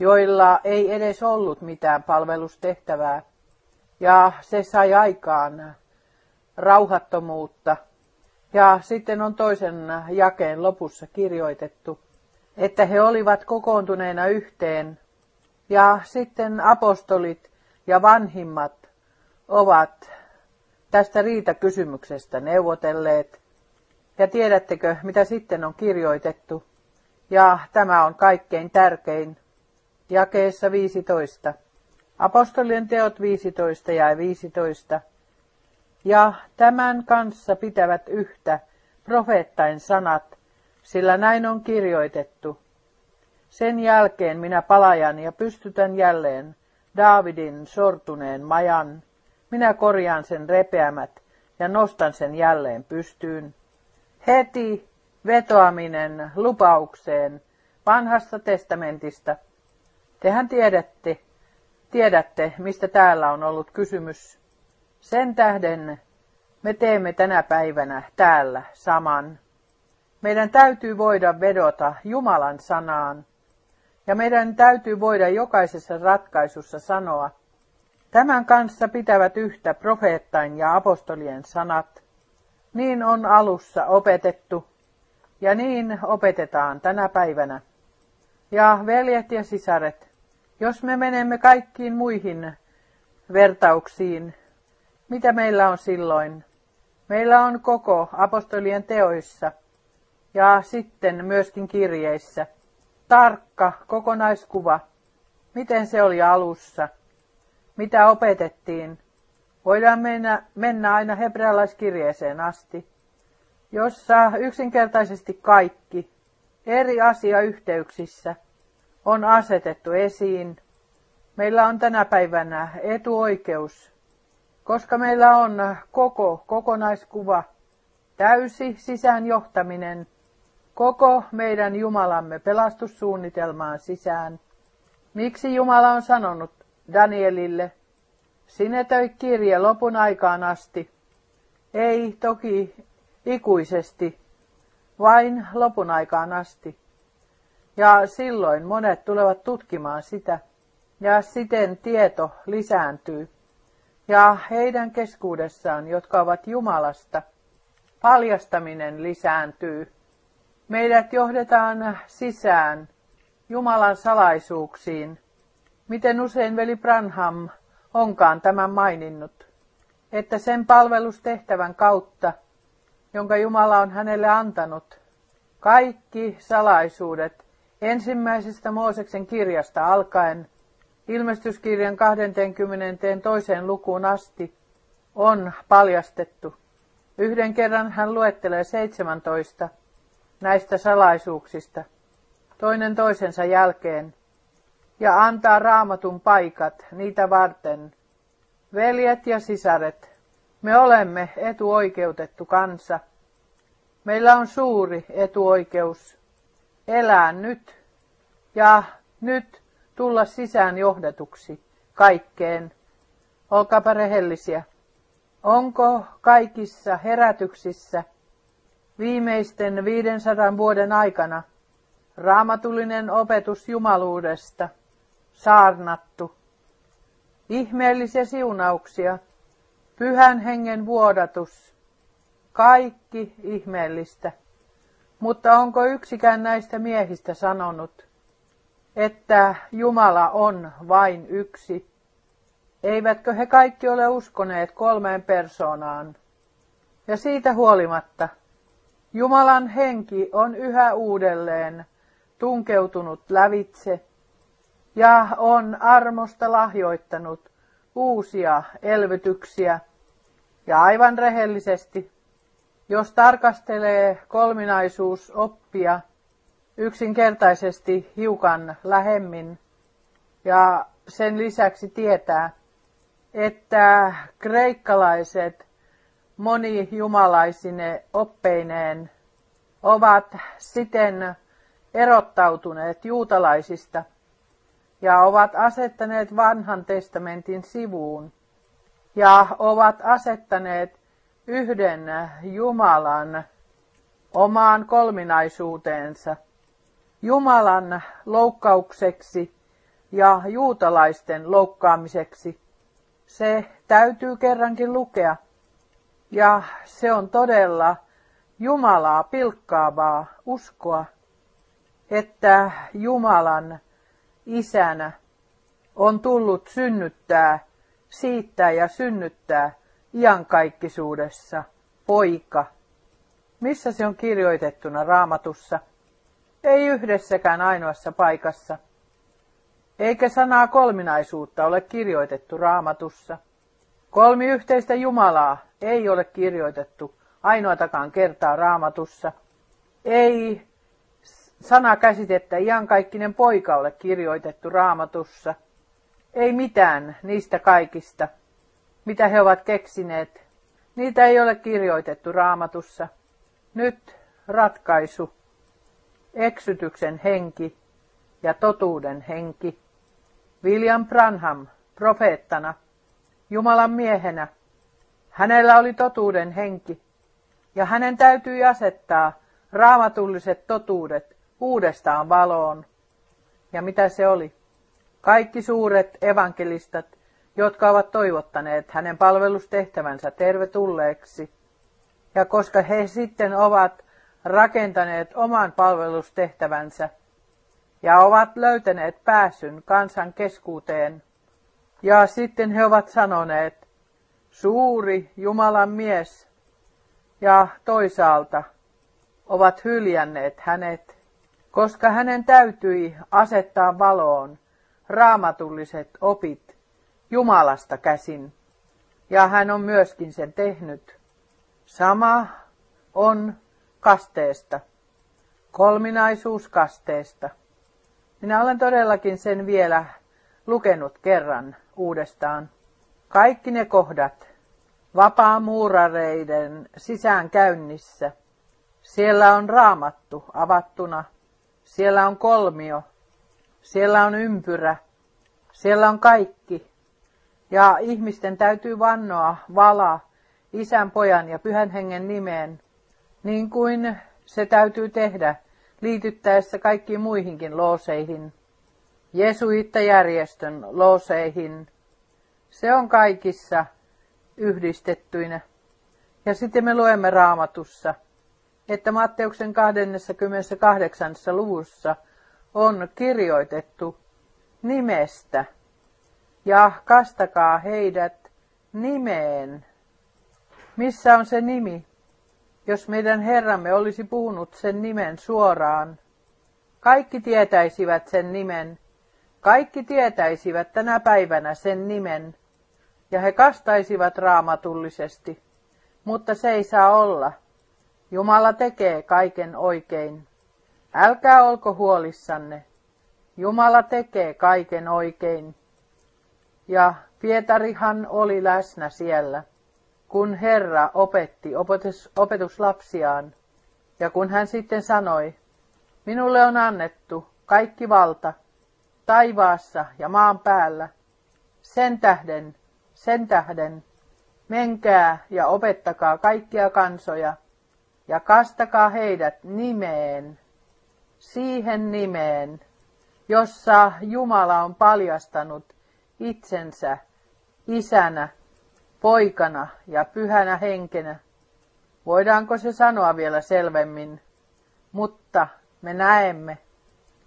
joilla ei edes ollut mitään palvelustehtävää. Ja se sai aikaan rauhattomuutta. Ja sitten on toisen jakeen lopussa kirjoitettu, että he olivat kokoontuneena yhteen. Ja sitten apostolit ja vanhimmat ovat tästä riitakysymyksestä neuvotelleet. Ja tiedättekö, mitä sitten on kirjoitettu? Ja tämä on kaikkein tärkein. Jakeessa 15. Apostolien teot 15 ja 15. Ja tämän kanssa pitävät yhtä profeettain sanat, sillä näin on kirjoitettu. Sen jälkeen minä palajan ja pystytän jälleen Daavidin sortuneen majan. Minä korjaan sen repeämät ja nostan sen jälleen pystyyn. Heti vetoaminen lupaukseen vanhasta testamentista. Tehän tiedätte, tiedätte, mistä täällä on ollut kysymys. Sen tähden me teemme tänä päivänä täällä saman. Meidän täytyy voida vedota Jumalan sanaan. Ja meidän täytyy voida jokaisessa ratkaisussa sanoa, tämän kanssa pitävät yhtä profeettain ja apostolien sanat. Niin on alussa opetettu ja niin opetetaan tänä päivänä. Ja veljet ja sisaret, jos me menemme kaikkiin muihin vertauksiin, mitä meillä on silloin? Meillä on koko apostolien teoissa ja sitten myöskin kirjeissä tarkka kokonaiskuva, miten se oli alussa, mitä opetettiin. Voidaan mennä, mennä aina hebrealaiskirjeeseen asti, jossa yksinkertaisesti kaikki eri asiayhteyksissä on asetettu esiin. Meillä on tänä päivänä etuoikeus koska meillä on koko kokonaiskuva, täysi sisäänjohtaminen, koko meidän Jumalamme pelastussuunnitelmaan sisään. Miksi Jumala on sanonut Danielille, sinetöi kirje lopun aikaan asti, ei toki ikuisesti, vain lopun aikaan asti. Ja silloin monet tulevat tutkimaan sitä, ja siten tieto lisääntyy ja heidän keskuudessaan, jotka ovat Jumalasta, paljastaminen lisääntyy. Meidät johdetaan sisään Jumalan salaisuuksiin, miten usein veli Branham onkaan tämän maininnut, että sen palvelustehtävän kautta, jonka Jumala on hänelle antanut, kaikki salaisuudet ensimmäisestä Mooseksen kirjasta alkaen ilmestyskirjan 22. lukuun asti on paljastettu. Yhden kerran hän luettelee 17 näistä salaisuuksista, toinen toisensa jälkeen, ja antaa raamatun paikat niitä varten. Veljet ja sisaret, me olemme etuoikeutettu kansa. Meillä on suuri etuoikeus elää nyt ja nyt tulla sisään johdetuksi kaikkeen. Olkaapa rehellisiä. Onko kaikissa herätyksissä viimeisten 500 vuoden aikana raamatullinen opetus jumaluudesta saarnattu? Ihmeellisiä siunauksia, pyhän hengen vuodatus, kaikki ihmeellistä. Mutta onko yksikään näistä miehistä sanonut, että Jumala on vain yksi. Eivätkö he kaikki ole uskoneet kolmeen persoonaan? Ja siitä huolimatta Jumalan henki on yhä uudelleen tunkeutunut lävitse ja on armosta lahjoittanut uusia elvytyksiä. Ja aivan rehellisesti, jos tarkastelee kolminaisuusoppia, yksinkertaisesti hiukan lähemmin. Ja sen lisäksi tietää, että kreikkalaiset monijumalaisine oppeineen ovat siten erottautuneet juutalaisista ja ovat asettaneet vanhan testamentin sivuun ja ovat asettaneet yhden Jumalan omaan kolminaisuuteensa – Jumalan loukkaukseksi ja juutalaisten loukkaamiseksi. Se täytyy kerrankin lukea. Ja se on todella Jumalaa pilkkaavaa uskoa, että Jumalan isänä on tullut synnyttää, siittää ja synnyttää iankaikkisuudessa poika. Missä se on kirjoitettuna raamatussa? Ei yhdessäkään ainoassa paikassa. Eikä sanaa kolminaisuutta ole kirjoitettu raamatussa. Kolmi yhteistä Jumalaa ei ole kirjoitettu ainoatakaan kertaa raamatussa. Ei sanakäsitettä iankaikkinen poika ole kirjoitettu raamatussa. Ei mitään niistä kaikista, mitä he ovat keksineet. Niitä ei ole kirjoitettu raamatussa. Nyt ratkaisu, eksytyksen henki ja totuuden henki. William Branham, profeettana, Jumalan miehenä, hänellä oli totuuden henki, ja hänen täytyi asettaa raamatulliset totuudet uudestaan valoon. Ja mitä se oli? Kaikki suuret evankelistat, jotka ovat toivottaneet hänen palvelustehtävänsä tervetulleeksi. Ja koska he sitten ovat rakentaneet oman palvelustehtävänsä ja ovat löytäneet pääsyn kansan keskuuteen, ja sitten he ovat sanoneet, suuri Jumalan mies, ja toisaalta ovat hyljänneet hänet, koska hänen täytyi asettaa valoon raamatulliset opit Jumalasta käsin, ja hän on myöskin sen tehnyt. Sama on kasteesta, kolminaisuus kasteesta. Minä olen todellakin sen vielä lukenut kerran uudestaan. Kaikki ne kohdat vapaamuurareiden sisäänkäynnissä. Siellä on raamattu avattuna, siellä on kolmio, siellä on ympyrä, siellä on kaikki. Ja ihmisten täytyy vannoa vala isän, pojan ja pyhän hengen nimeen, niin kuin se täytyy tehdä liityttäessä kaikkiin muihinkin looseihin, jesuittajärjestön looseihin. Se on kaikissa yhdistettyinä. Ja sitten me luemme raamatussa, että Matteuksen 28. luvussa on kirjoitettu nimestä ja kastakaa heidät nimeen. Missä on se nimi? Jos meidän Herramme olisi puhunut sen nimen suoraan, kaikki tietäisivät sen nimen, kaikki tietäisivät tänä päivänä sen nimen, ja he kastaisivat raamatullisesti. Mutta se ei saa olla. Jumala tekee kaiken oikein. Älkää olko huolissanne. Jumala tekee kaiken oikein. Ja Pietarihan oli läsnä siellä, kun Herra opetti opetus, opetuslapsiaan. Ja kun hän sitten sanoi, minulle on annettu kaikki valta taivaassa ja maan päällä, sen tähden sen tähden menkää ja opettakaa kaikkia kansoja ja kastakaa heidät nimeen, siihen nimeen, jossa Jumala on paljastanut itsensä isänä, poikana ja pyhänä henkenä. Voidaanko se sanoa vielä selvemmin? Mutta me näemme,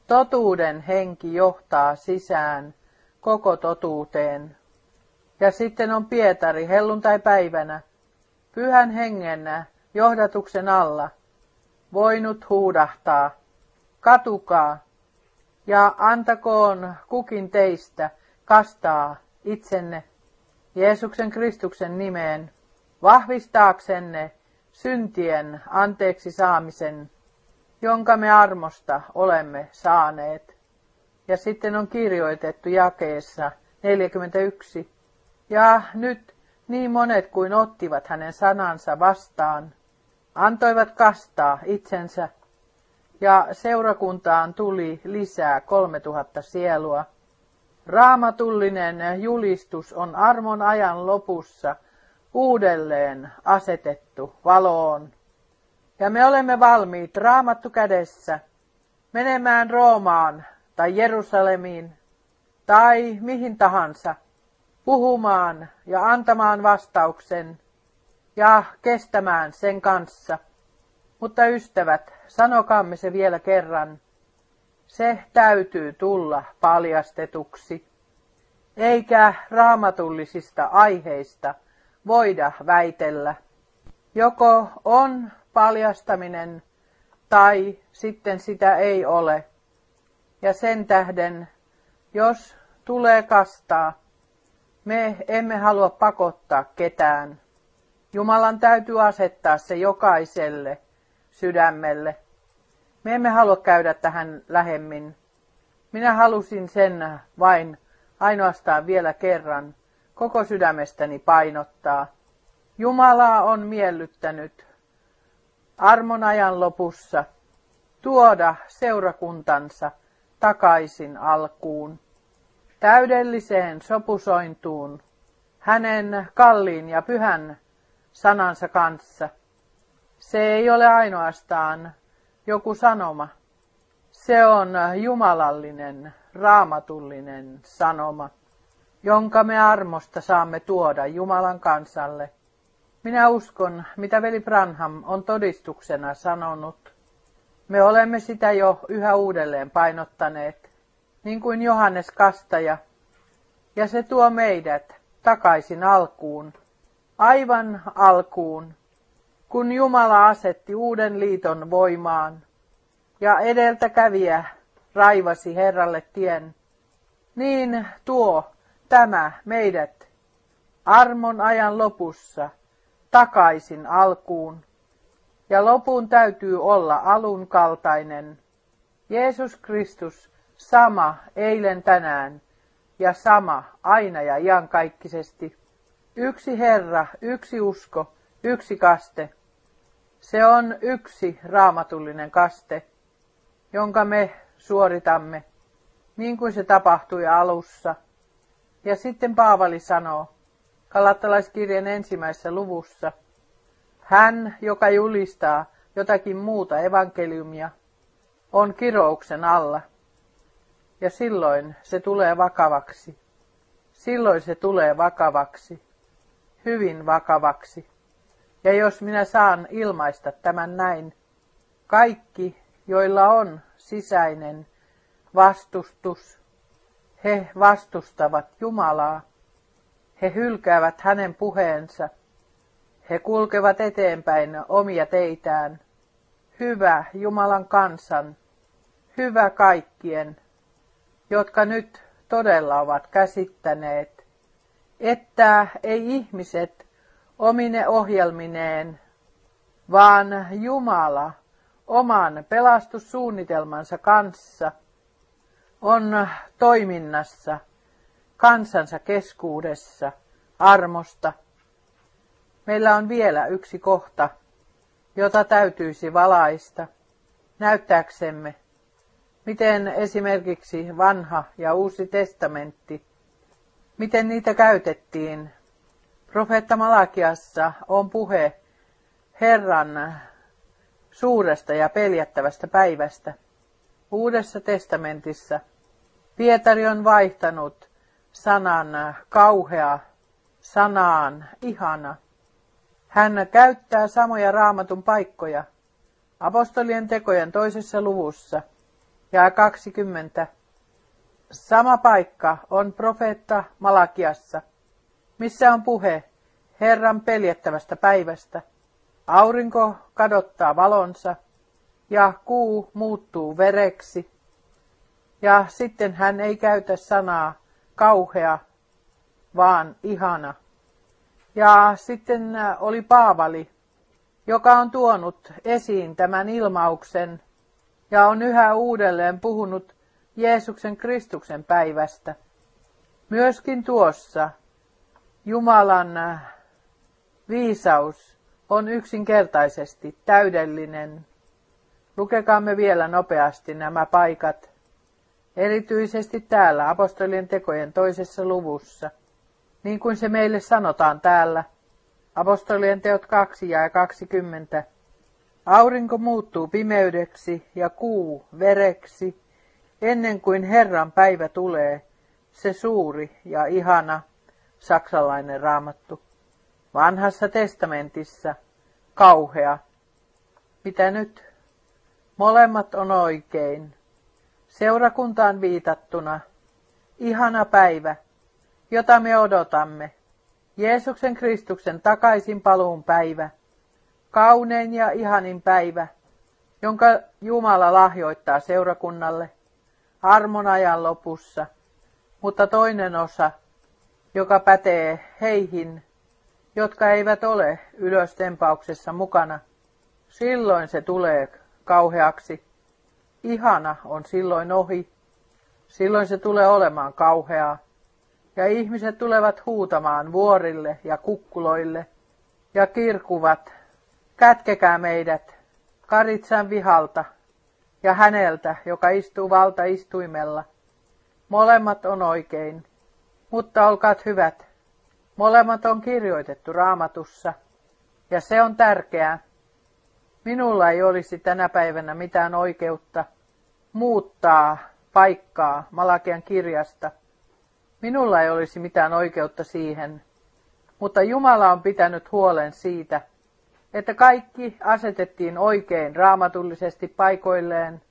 totuuden henki johtaa sisään koko totuuteen. Ja sitten on Pietari helluntai-päivänä, pyhän hengennä johdatuksen alla, voinut huudahtaa, katukaa ja antakoon kukin teistä kastaa itsenne Jeesuksen Kristuksen nimeen vahvistaaksenne syntien anteeksi saamisen, jonka me armosta olemme saaneet. Ja sitten on kirjoitettu jakeessa 41. Ja nyt niin monet kuin ottivat hänen sanansa vastaan, antoivat kastaa itsensä, ja seurakuntaan tuli lisää kolme tuhatta sielua. Raamatullinen julistus on armon ajan lopussa uudelleen asetettu valoon. Ja me olemme valmiit raamattu kädessä menemään Roomaan tai Jerusalemiin tai mihin tahansa puhumaan ja antamaan vastauksen ja kestämään sen kanssa. Mutta ystävät, sanokaamme se vielä kerran. Se täytyy tulla paljastetuksi. Eikä raamatullisista aiheista voida väitellä. Joko on paljastaminen tai sitten sitä ei ole. Ja sen tähden, jos tulee kastaa, me emme halua pakottaa ketään. Jumalan täytyy asettaa se jokaiselle sydämelle. Me emme halua käydä tähän lähemmin. Minä halusin sen vain ainoastaan vielä kerran koko sydämestäni painottaa. Jumalaa on miellyttänyt armon ajan lopussa tuoda seurakuntansa takaisin alkuun, täydelliseen sopusointuun, hänen kalliin ja pyhän sanansa kanssa. Se ei ole ainoastaan joku sanoma. Se on jumalallinen, raamatullinen sanoma, jonka me armosta saamme tuoda Jumalan kansalle. Minä uskon, mitä veli Branham on todistuksena sanonut. Me olemme sitä jo yhä uudelleen painottaneet, niin kuin Johannes Kastaja, ja se tuo meidät takaisin alkuun, aivan alkuun, kun Jumala asetti uuden liiton voimaan ja edeltäkävijä raivasi Herralle tien, niin tuo tämä meidät armon ajan lopussa takaisin alkuun. Ja lopun täytyy olla alun kaltainen. Jeesus Kristus sama eilen tänään ja sama aina ja iankaikkisesti. Yksi Herra, yksi usko, yksi kaste. Se on yksi raamatullinen kaste, jonka me suoritamme, niin kuin se tapahtui alussa. Ja sitten Paavali sanoo, Kalattalaiskirjan ensimmäisessä luvussa, hän, joka julistaa jotakin muuta evankeliumia, on kirouksen alla. Ja silloin se tulee vakavaksi. Silloin se tulee vakavaksi. Hyvin vakavaksi. Ja jos minä saan ilmaista tämän näin, kaikki, joilla on sisäinen vastustus, he vastustavat Jumalaa. He hylkäävät hänen puheensa. He kulkevat eteenpäin omia teitään. Hyvä Jumalan kansan, hyvä kaikkien, jotka nyt todella ovat käsittäneet, että ei ihmiset omine ohjelmineen, vaan Jumala oman pelastussuunnitelmansa kanssa on toiminnassa kansansa keskuudessa armosta. Meillä on vielä yksi kohta, jota täytyisi valaista näyttääksemme, miten esimerkiksi vanha ja uusi testamentti, miten niitä käytettiin Profeetta Malakiassa on puhe Herran suuresta ja peljättävästä päivästä. Uudessa testamentissa Pietari on vaihtanut sanan kauhea sanaan ihana. Hän käyttää samoja raamatun paikkoja apostolien tekojen toisessa luvussa ja 20. Sama paikka on profeetta Malakiassa – missä on puhe Herran peljettävästä päivästä. Aurinko kadottaa valonsa ja kuu muuttuu vereksi. Ja sitten hän ei käytä sanaa kauhea, vaan ihana. Ja sitten äh, oli Paavali, joka on tuonut esiin tämän ilmauksen ja on yhä uudelleen puhunut Jeesuksen Kristuksen päivästä. Myöskin tuossa Jumalan äh, viisaus on yksinkertaisesti täydellinen. Lukekaamme vielä nopeasti nämä paikat, erityisesti täällä apostolien tekojen toisessa luvussa, niin kuin se meille sanotaan täällä, apostolien teot 2 ja 20. Aurinko muuttuu pimeydeksi ja kuu vereksi, ennen kuin Herran päivä tulee, se suuri ja ihana saksalainen raamattu. Vanhassa testamentissa kauhea. Mitä nyt? Molemmat on oikein. Seurakuntaan viitattuna ihana päivä, jota me odotamme. Jeesuksen Kristuksen takaisin paluun päivä. kaunein ja ihanin päivä, jonka Jumala lahjoittaa seurakunnalle armon ajan lopussa, mutta toinen osa, joka pätee heihin, jotka eivät ole ylöstempauksessa mukana, silloin se tulee kauheaksi. Ihana on silloin ohi, silloin se tulee olemaan kauheaa, ja ihmiset tulevat huutamaan vuorille ja kukkuloille, ja kirkuvat, kätkekää meidät, Karitsan vihalta ja häneltä, joka istuu valtaistuimella. Molemmat on oikein, mutta olkaat hyvät. Molemmat on kirjoitettu raamatussa, ja se on tärkeää. Minulla ei olisi tänä päivänä mitään oikeutta muuttaa paikkaa Malakian kirjasta. Minulla ei olisi mitään oikeutta siihen, mutta Jumala on pitänyt huolen siitä, että kaikki asetettiin oikein raamatullisesti paikoilleen,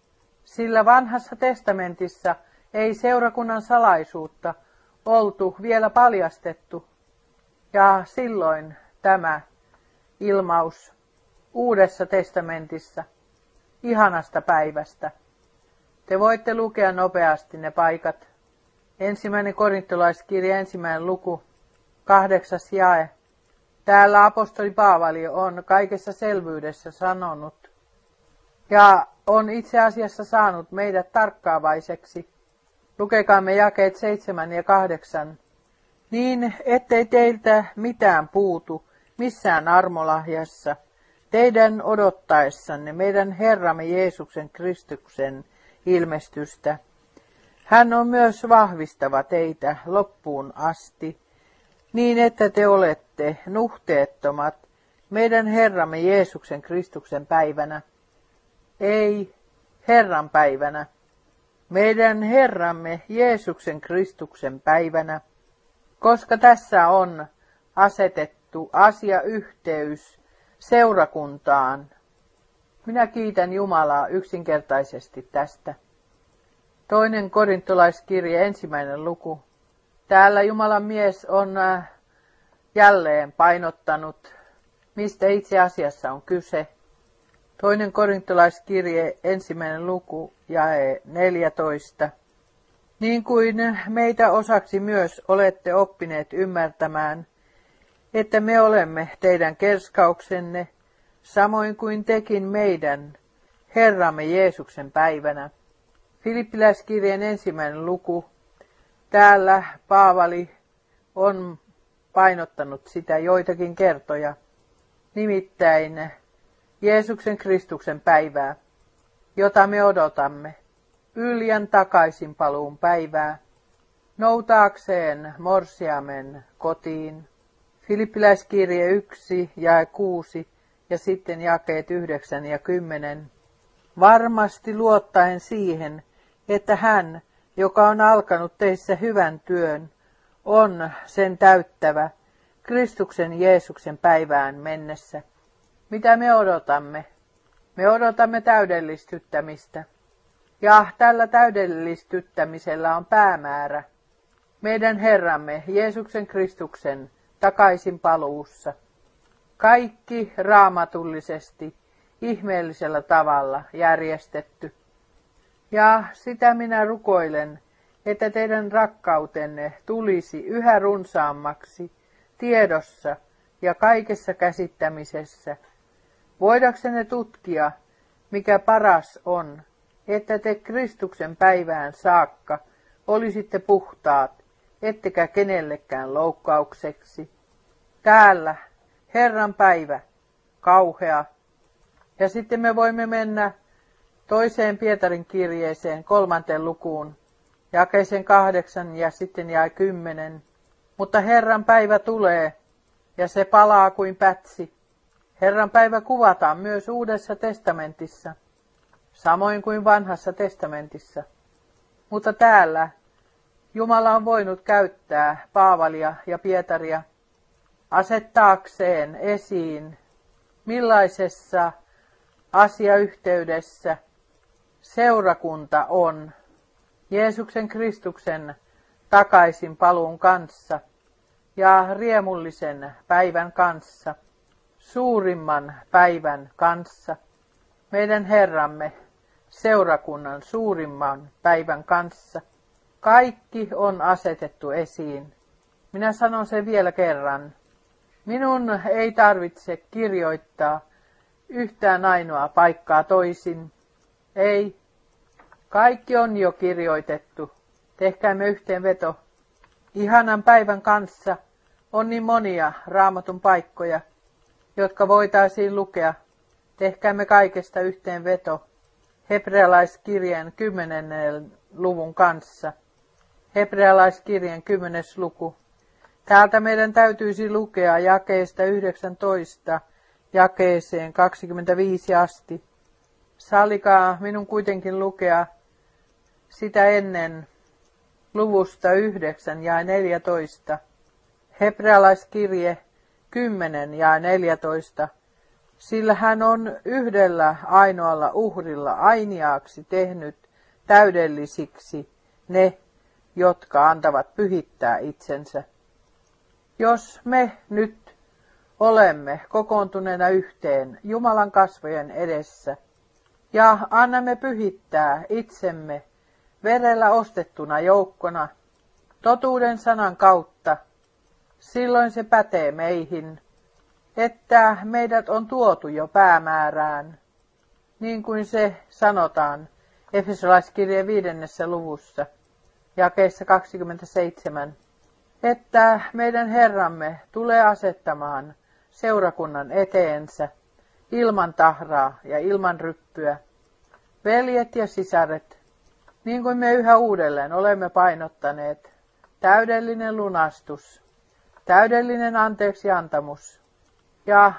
sillä vanhassa testamentissa ei seurakunnan salaisuutta oltu vielä paljastettu, ja silloin tämä ilmaus Uudessa testamentissa ihanasta päivästä. Te voitte lukea nopeasti ne paikat. Ensimmäinen korintolaiskirja, ensimmäinen luku, kahdeksas jae. Täällä apostoli Paavali on kaikessa selvyydessä sanonut ja on itse asiassa saanut meidät tarkkaavaiseksi. Lukekaamme jakeet seitsemän ja kahdeksan. Niin, ettei teiltä mitään puutu missään armolahjassa, teidän odottaessanne meidän Herramme Jeesuksen Kristuksen ilmestystä. Hän on myös vahvistava teitä loppuun asti, niin että te olette nuhteettomat meidän Herramme Jeesuksen Kristuksen päivänä. Ei Herran päivänä, meidän Herramme Jeesuksen Kristuksen päivänä, koska tässä on asetettu asiayhteys seurakuntaan. Minä kiitän Jumalaa yksinkertaisesti tästä. Toinen korintolaiskirje, ensimmäinen luku. Täällä Jumalan mies on äh, jälleen painottanut, mistä itse asiassa on kyse. Toinen korintolaiskirje, ensimmäinen luku, jae 14. Niin kuin meitä osaksi myös olette oppineet ymmärtämään, että me olemme teidän kerskauksenne, samoin kuin tekin meidän, Herramme Jeesuksen päivänä. Filippiläiskirjeen ensimmäinen luku. Täällä Paavali on painottanut sitä joitakin kertoja, nimittäin Jeesuksen Kristuksen päivää, jota me odotamme, Yljän takaisin paluun päivää, noutaakseen morsiamen kotiin, Filippiläiskirje 1 ja 6 ja sitten jakeet 9 ja 10. Varmasti luottaen siihen, että hän, joka on alkanut teissä hyvän työn, on sen täyttävä Kristuksen Jeesuksen päivään mennessä. Mitä me odotamme? Me odotamme täydellistyttämistä. Ja tällä täydellistyttämisellä on päämäärä. Meidän Herramme Jeesuksen Kristuksen takaisin paluussa. Kaikki raamatullisesti, ihmeellisellä tavalla järjestetty. Ja sitä minä rukoilen, että teidän rakkautenne tulisi yhä runsaammaksi tiedossa ja kaikessa käsittämisessä, voidaksenne tutkia, mikä paras on, että te Kristuksen päivään saakka olisitte puhtaat, ettekä kenellekään loukkaukseksi. Täällä Herran päivä, kauhea. Ja sitten me voimme mennä toiseen Pietarin kirjeeseen, kolmanteen lukuun, jakeisen kahdeksan ja sitten jäi kymmenen. Mutta Herran päivä tulee, ja se palaa kuin pätsi. Herran päivä kuvataan myös Uudessa testamentissa, samoin kuin Vanhassa testamentissa. Mutta täällä Jumala on voinut käyttää Paavalia ja Pietaria asettaakseen esiin, millaisessa asiayhteydessä seurakunta on Jeesuksen Kristuksen takaisin paluun kanssa ja riemullisen päivän kanssa. Suurimman päivän kanssa, meidän Herramme seurakunnan suurimman päivän kanssa. Kaikki on asetettu esiin. Minä sanon sen vielä kerran. Minun ei tarvitse kirjoittaa yhtään ainoa paikkaa toisin. Ei. Kaikki on jo kirjoitettu. Tehkäämme yhteenveto. Ihanan päivän kanssa on niin monia raamatun paikkoja, jotka voitaisiin lukea. Tehkäämme kaikesta yhteenveto. Hebrealaiskirjeen kymmenennen luvun kanssa. Hebrealaiskirjeen kymmenes luku. Täältä meidän täytyisi lukea jakeesta 19 jakeeseen 25 asti. Sallikaa minun kuitenkin lukea sitä ennen luvusta 9 ja 14. Hebrealaiskirje 10 ja 14. Sillä hän on yhdellä ainoalla uhrilla ainiaaksi tehnyt täydellisiksi ne, jotka antavat pyhittää itsensä. Jos me nyt olemme kokoontuneena yhteen Jumalan kasvojen edessä ja annamme pyhittää itsemme verellä ostettuna joukkona totuuden sanan kautta, silloin se pätee meihin, että meidät on tuotu jo päämäärään, niin kuin se sanotaan Efesolaiskirjeen viidennessä luvussa, jakeessa 27 että meidän Herramme tulee asettamaan seurakunnan eteensä ilman tahraa ja ilman ryppyä, veljet ja sisaret, niin kuin me yhä uudelleen olemme painottaneet, täydellinen lunastus, täydellinen anteeksiantamus ja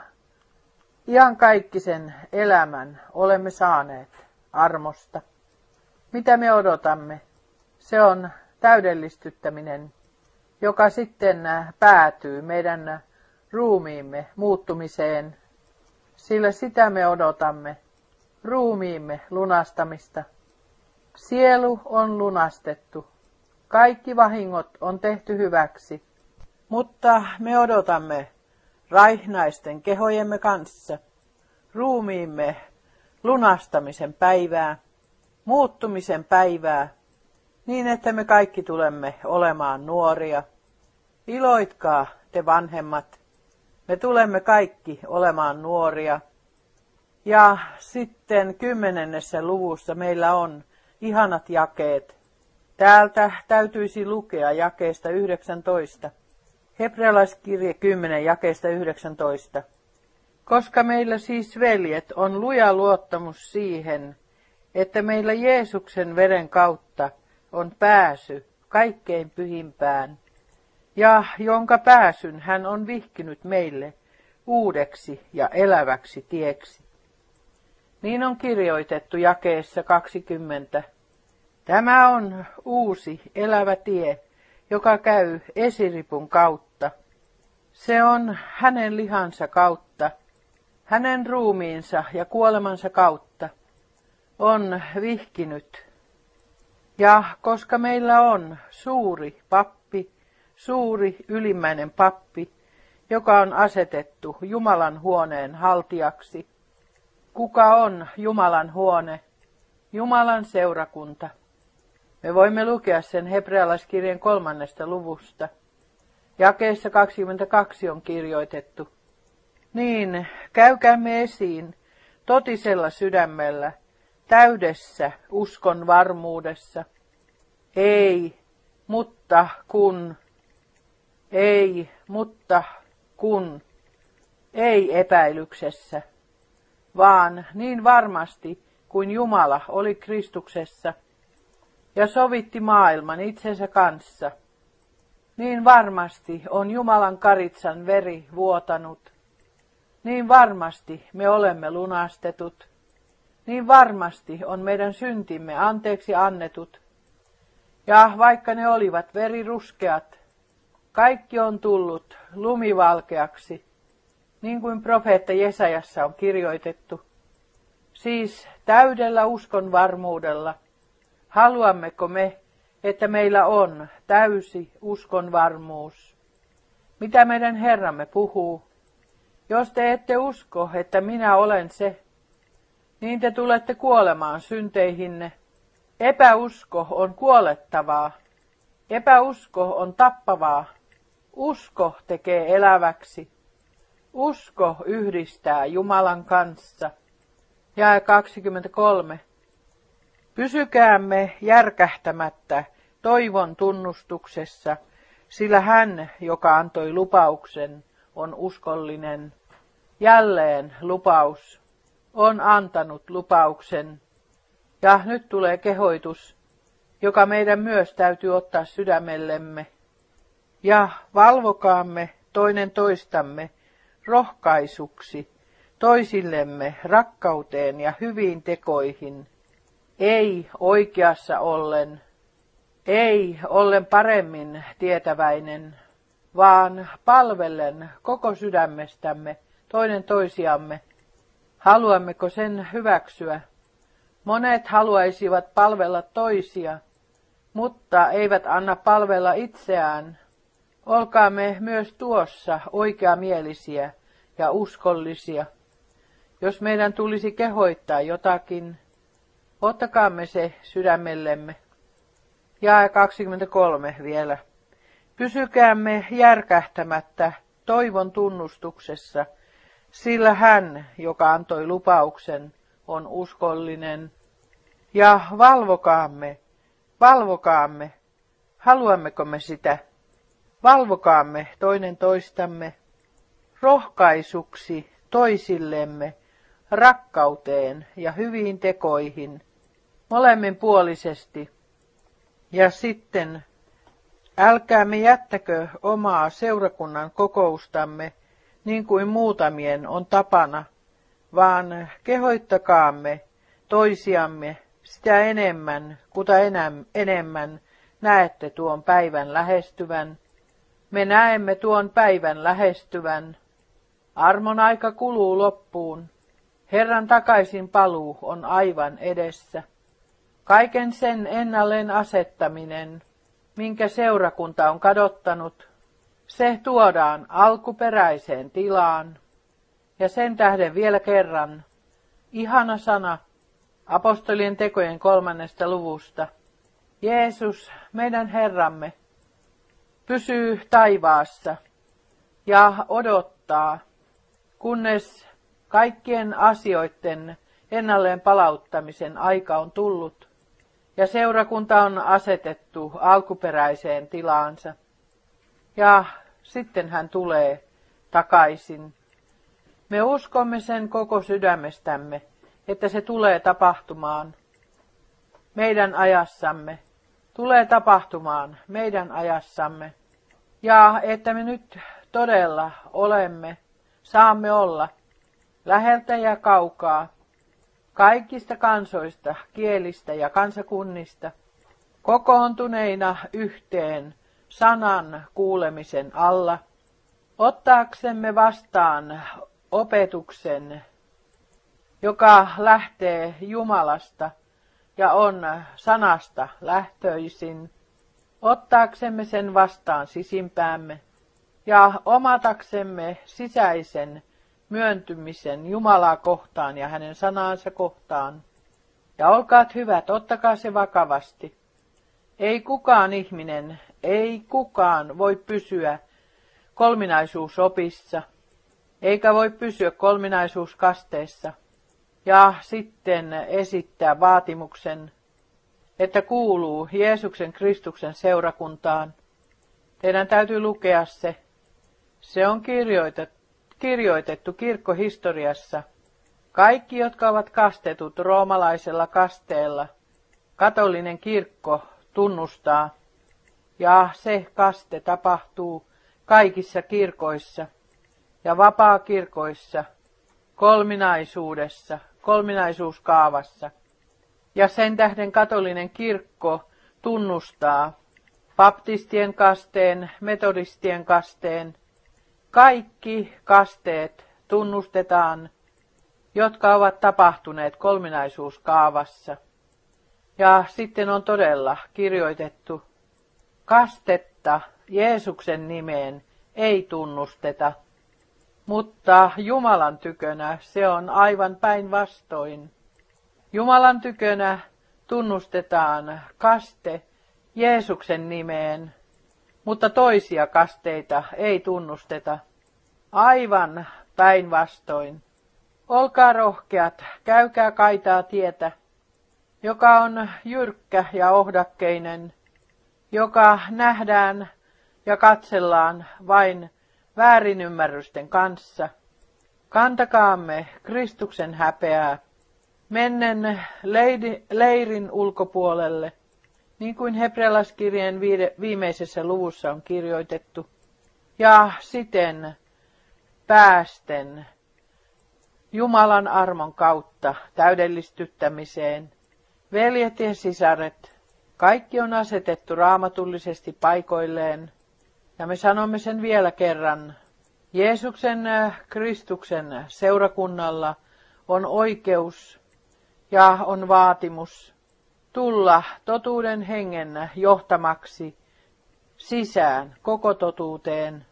ihan kaikkisen elämän olemme saaneet armosta. Mitä me odotamme? Se on täydellistyttäminen joka sitten äh, päätyy meidän ruumiimme muuttumiseen, sillä sitä me odotamme, ruumiimme lunastamista. Sielu on lunastettu, kaikki vahingot on tehty hyväksi, mutta me odotamme raihnaisten kehojemme kanssa ruumiimme lunastamisen päivää, muuttumisen päivää, niin että me kaikki tulemme olemaan nuoria, Iloitkaa, te vanhemmat. Me tulemme kaikki olemaan nuoria. Ja sitten kymmenennessä luvussa meillä on ihanat jakeet. Täältä täytyisi lukea jakeesta 19. Hebrealaiskirje 10 jakeesta 19. Koska meillä siis veljet on luja luottamus siihen, että meillä Jeesuksen veren kautta on pääsy kaikkein pyhimpään, ja jonka pääsyn hän on vihkinyt meille uudeksi ja eläväksi tieksi. Niin on kirjoitettu jakeessa 20. Tämä on uusi elävä tie, joka käy esiripun kautta. Se on hänen lihansa kautta, hänen ruumiinsa ja kuolemansa kautta on vihkinyt. Ja koska meillä on suuri pappi, suuri ylimmäinen pappi, joka on asetettu Jumalan huoneen haltijaksi. Kuka on Jumalan huone? Jumalan seurakunta. Me voimme lukea sen hebrealaiskirjan kolmannesta luvusta. Jakeessa 22 on kirjoitettu. Niin, käykäämme esiin totisella sydämellä, täydessä uskon varmuudessa. Ei, mutta kun ei, mutta kun, ei epäilyksessä, vaan niin varmasti kuin Jumala oli Kristuksessa ja sovitti maailman itsensä kanssa, niin varmasti on Jumalan karitsan veri vuotanut, niin varmasti me olemme lunastetut, niin varmasti on meidän syntimme anteeksi annetut, ja vaikka ne olivat veriruskeat, kaikki on tullut lumivalkeaksi, niin kuin profeetta Jesajassa on kirjoitettu. Siis täydellä uskon varmuudella. Haluammeko me, että meillä on täysi uskon varmuus? Mitä meidän Herramme puhuu? Jos te ette usko, että minä olen se, niin te tulette kuolemaan synteihinne. Epäusko on kuolettavaa. Epäusko on tappavaa. Usko tekee eläväksi. Usko yhdistää Jumalan kanssa. Jae 23. Pysykäämme järkähtämättä toivon tunnustuksessa, sillä hän, joka antoi lupauksen, on uskollinen. Jälleen lupaus on antanut lupauksen. Ja nyt tulee kehoitus, joka meidän myös täytyy ottaa sydämellemme. Ja valvokaamme toinen toistamme rohkaisuksi toisillemme rakkauteen ja hyviin tekoihin, ei oikeassa ollen, ei ollen paremmin tietäväinen, vaan palvellen koko sydämestämme toinen toisiamme. Haluammeko sen hyväksyä? Monet haluaisivat palvella toisia, mutta eivät anna palvella itseään. Olkaamme myös tuossa oikeamielisiä ja uskollisia. Jos meidän tulisi kehoittaa jotakin, ottakaamme se sydämellemme. Ja 23 vielä. Pysykäämme järkähtämättä toivon tunnustuksessa, sillä hän, joka antoi lupauksen, on uskollinen. Ja valvokaamme, valvokaamme, haluammeko me sitä? Valvokaamme toinen toistamme rohkaisuksi toisillemme, rakkauteen ja hyviin tekoihin, molemminpuolisesti. Ja sitten älkäämme jättäkö omaa seurakunnan kokoustamme niin kuin muutamien on tapana, vaan kehoittakaamme toisiamme sitä enemmän, kuta enemmän näette tuon päivän lähestyvän. Me näemme tuon päivän lähestyvän. Armon aika kuluu loppuun. Herran takaisin paluu on aivan edessä. Kaiken sen ennalleen asettaminen, minkä seurakunta on kadottanut, se tuodaan alkuperäiseen tilaan. Ja sen tähden vielä kerran, ihana sana apostolien tekojen kolmannesta luvusta. Jeesus, meidän Herramme, pysyy taivaassa ja odottaa, kunnes kaikkien asioiden ennalleen palauttamisen aika on tullut ja seurakunta on asetettu alkuperäiseen tilaansa. Ja sitten hän tulee takaisin. Me uskomme sen koko sydämestämme, että se tulee tapahtumaan meidän ajassamme, tulee tapahtumaan meidän ajassamme, ja että me nyt todella olemme, saamme olla läheltä ja kaukaa, kaikista kansoista, kielistä ja kansakunnista, kokoontuneina yhteen sanan kuulemisen alla, ottaaksemme vastaan opetuksen, joka lähtee Jumalasta ja on sanasta lähtöisin, ottaaksemme sen vastaan sisimpäämme ja omataksemme sisäisen myöntymisen Jumalaa kohtaan ja hänen sanaansa kohtaan. Ja olkaat hyvät, ottakaa se vakavasti. Ei kukaan ihminen, ei kukaan voi pysyä kolminaisuusopissa, eikä voi pysyä kolminaisuuskasteessa, ja sitten esittää vaatimuksen, että kuuluu Jeesuksen Kristuksen seurakuntaan. Teidän täytyy lukea se. Se on kirjoitettu kirjoitettu kirkkohistoriassa. Kaikki, jotka ovat kastetut roomalaisella kasteella, katolinen kirkko tunnustaa, ja se kaste tapahtuu kaikissa kirkoissa ja vapaa-kirkoissa, kolminaisuudessa, kolminaisuuskaavassa. Ja sen tähden katolinen kirkko tunnustaa baptistien kasteen, metodistien kasteen, kaikki kasteet tunnustetaan, jotka ovat tapahtuneet kolminaisuuskaavassa. Ja sitten on todella kirjoitettu, kastetta Jeesuksen nimeen ei tunnusteta. Mutta Jumalan tykönä se on aivan päinvastoin. Jumalan tykönä tunnustetaan kaste Jeesuksen nimeen, mutta toisia kasteita ei tunnusteta. Aivan päinvastoin. Olkaa rohkeat, käykää kaitaa tietä, joka on jyrkkä ja ohdakkeinen, joka nähdään ja katsellaan vain väärinymmärrysten kanssa. Kantakaamme Kristuksen häpeää mennen leirin ulkopuolelle, niin kuin hebrealaiskirjeen viimeisessä luvussa on kirjoitettu, ja siten päästen Jumalan armon kautta täydellistyttämiseen. Veljet ja sisaret, kaikki on asetettu raamatullisesti paikoilleen, ja me sanomme sen vielä kerran. Jeesuksen äh, Kristuksen seurakunnalla on oikeus ja on vaatimus tulla totuuden hengen johtamaksi sisään koko totuuteen.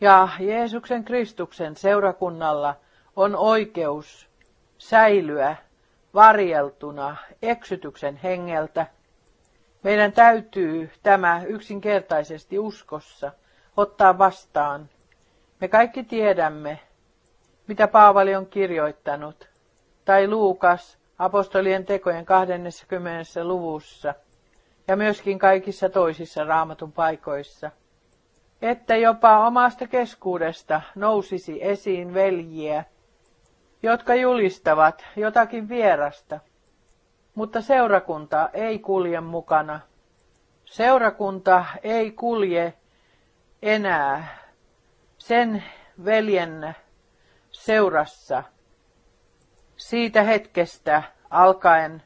Ja Jeesuksen Kristuksen seurakunnalla on oikeus säilyä varjeltuna eksytyksen hengeltä. Meidän täytyy tämä yksinkertaisesti uskossa ottaa vastaan. Me kaikki tiedämme, mitä Paavali on kirjoittanut, tai Luukas apostolien tekojen 20. luvussa ja myöskin kaikissa toisissa raamatun paikoissa, että jopa omasta keskuudesta nousisi esiin veljiä, jotka julistavat jotakin vierasta, mutta seurakunta ei kulje mukana. Seurakunta ei kulje enää sen veljen seurassa siitä hetkestä alkaen,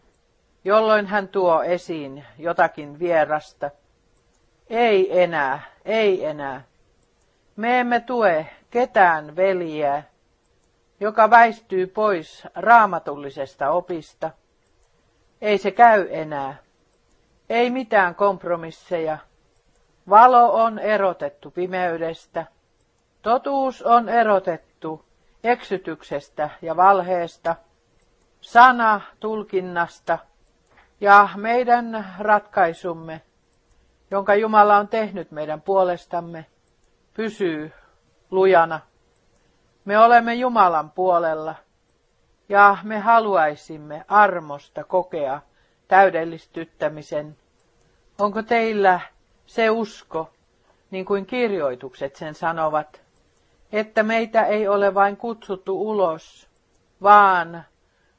jolloin hän tuo esiin jotakin vierasta. Ei enää, ei enää. Me emme tue ketään veljeä, joka väistyy pois raamatullisesta opista. Ei se käy enää. Ei mitään kompromisseja. Valo on erotettu pimeydestä. Totuus on erotettu eksytyksestä ja valheesta, sana tulkinnasta ja meidän ratkaisumme, jonka Jumala on tehnyt meidän puolestamme, pysyy lujana. Me olemme Jumalan puolella ja me haluaisimme armosta kokea täydellistyttämisen. Onko teillä se usko, niin kuin kirjoitukset sen sanovat, että meitä ei ole vain kutsuttu ulos, vaan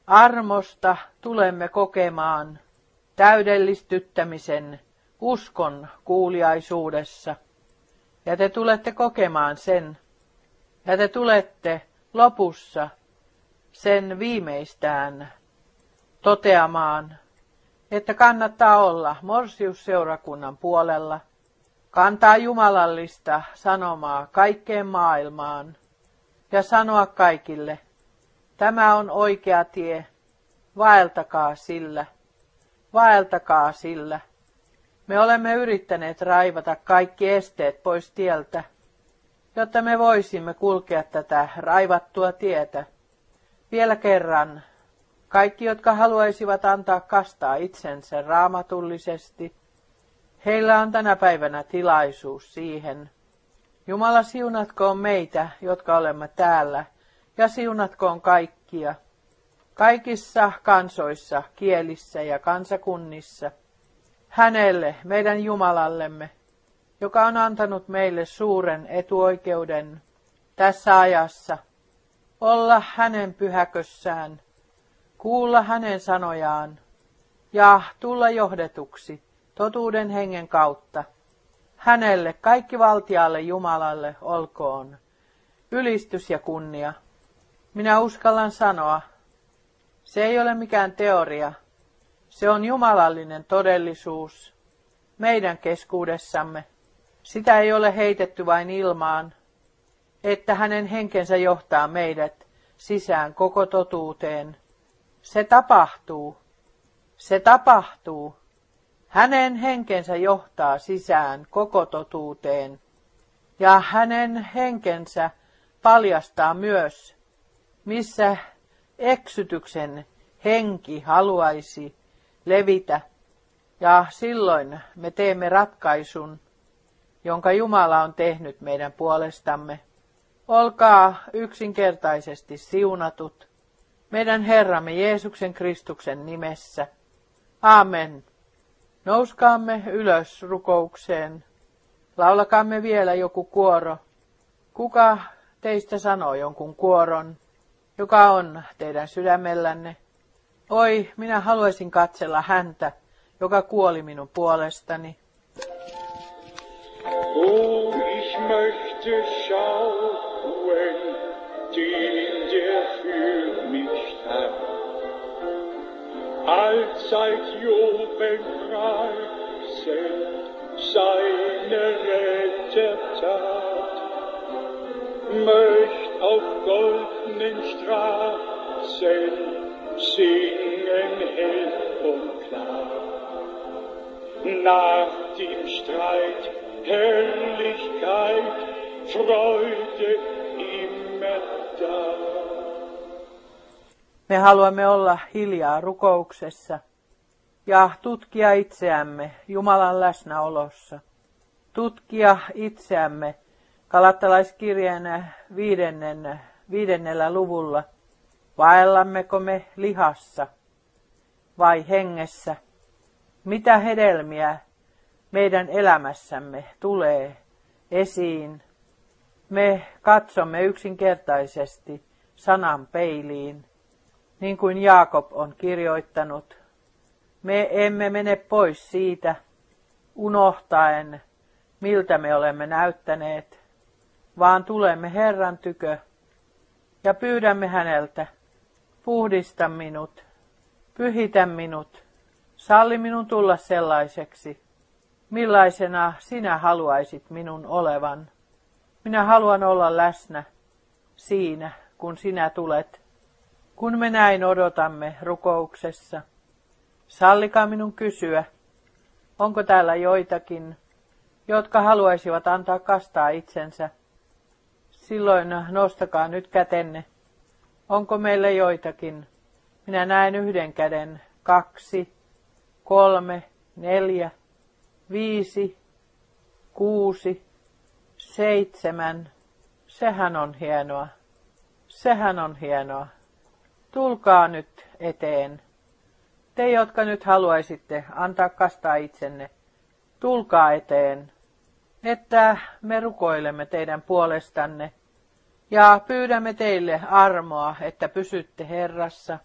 armosta tulemme kokemaan täydellistyttämisen uskon kuuliaisuudessa. Ja te tulette kokemaan sen, ja te tulette lopussa sen viimeistään toteamaan, että kannattaa olla Morsiusseurakunnan puolella – kantaa jumalallista sanomaa kaikkeen maailmaan ja sanoa kaikille, tämä on oikea tie, vaeltakaa sillä, vaeltakaa sillä. Me olemme yrittäneet raivata kaikki esteet pois tieltä, jotta me voisimme kulkea tätä raivattua tietä. Vielä kerran, kaikki, jotka haluaisivat antaa kastaa itsensä raamatullisesti, Heillä on tänä päivänä tilaisuus siihen. Jumala siunatkoon meitä, jotka olemme täällä, ja siunatkoon kaikkia, kaikissa kansoissa, kielissä ja kansakunnissa. Hänelle, meidän Jumalallemme, joka on antanut meille suuren etuoikeuden tässä ajassa, olla hänen pyhäkössään, kuulla hänen sanojaan ja tulla johdetuksi totuuden hengen kautta. Hänelle, kaikki valtialle Jumalalle olkoon, ylistys ja kunnia. Minä uskallan sanoa, se ei ole mikään teoria, se on jumalallinen todellisuus meidän keskuudessamme. Sitä ei ole heitetty vain ilmaan, että hänen henkensä johtaa meidät sisään koko totuuteen. Se tapahtuu. Se tapahtuu. Hänen henkensä johtaa sisään koko totuuteen, ja hänen henkensä paljastaa myös, missä eksytyksen henki haluaisi levitä. Ja silloin me teemme ratkaisun, jonka Jumala on tehnyt meidän puolestamme. Olkaa yksinkertaisesti siunatut meidän Herramme Jeesuksen Kristuksen nimessä. Amen. Nouskaamme ylös rukoukseen. Laulakaamme vielä joku kuoro. Kuka teistä sanoo jonkun kuoron, joka on teidän sydämellänne? Oi, minä haluaisin katsella häntä, joka kuoli minun puolestani. Oh, ich möchte schauen, den der für mich starb. Allzeit jubeln preisen seine Rettertat. Möcht auf goldenen Straßen singen hell und klar. Nach dem Streit Herrlichkeit, Freude immer da. Me haluamme olla hiljaa rukouksessa ja tutkia itseämme Jumalan läsnäolossa. Tutkia itseämme kalattalaiskirjeen viidennen, viidennellä luvulla. Vaellammeko me lihassa vai hengessä? Mitä hedelmiä meidän elämässämme tulee esiin? Me katsomme yksinkertaisesti sanan peiliin, niin kuin Jaakob on kirjoittanut. Me emme mene pois siitä, unohtaen, miltä me olemme näyttäneet, vaan tulemme Herran tykö ja pyydämme häneltä, puhdista minut, pyhitä minut, salli minun tulla sellaiseksi, millaisena sinä haluaisit minun olevan. Minä haluan olla läsnä siinä, kun sinä tulet, kun me näin odotamme rukouksessa. Sallikaa minun kysyä, onko täällä joitakin, jotka haluaisivat antaa kastaa itsensä. Silloin nostakaa nyt kätenne. Onko meillä joitakin? Minä näen yhden käden, kaksi, kolme, neljä, viisi, kuusi, seitsemän. Sehän on hienoa. Sehän on hienoa. Tulkaa nyt eteen. Te, jotka nyt haluaisitte antaa kastaa itsenne, tulkaa eteen, että me rukoilemme teidän puolestanne ja pyydämme teille armoa, että pysytte Herrassa.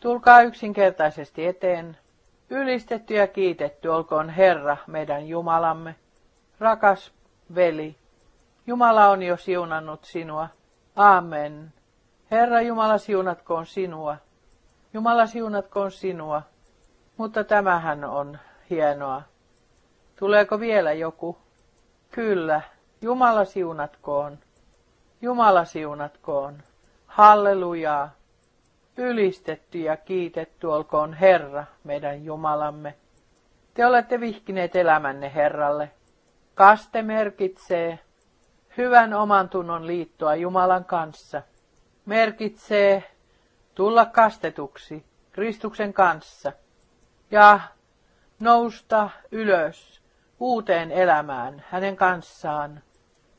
Tulkaa yksinkertaisesti eteen. Ylistetty ja kiitetty olkoon Herra, meidän Jumalamme. Rakas veli, Jumala on jo siunannut sinua. Amen. Herra Jumala siunatkoon sinua. Jumala siunatkoon sinua. Mutta tämähän on hienoa. Tuleeko vielä joku? Kyllä. Jumala siunatkoon. Jumala siunatkoon. Hallelujaa. Ylistetty ja kiitetty olkoon Herra, meidän Jumalamme. Te olette vihkineet elämänne Herralle. Kaste merkitsee hyvän oman tunnon liittoa Jumalan kanssa. Merkitsee tulla kastetuksi Kristuksen kanssa ja nousta ylös uuteen elämään hänen kanssaan,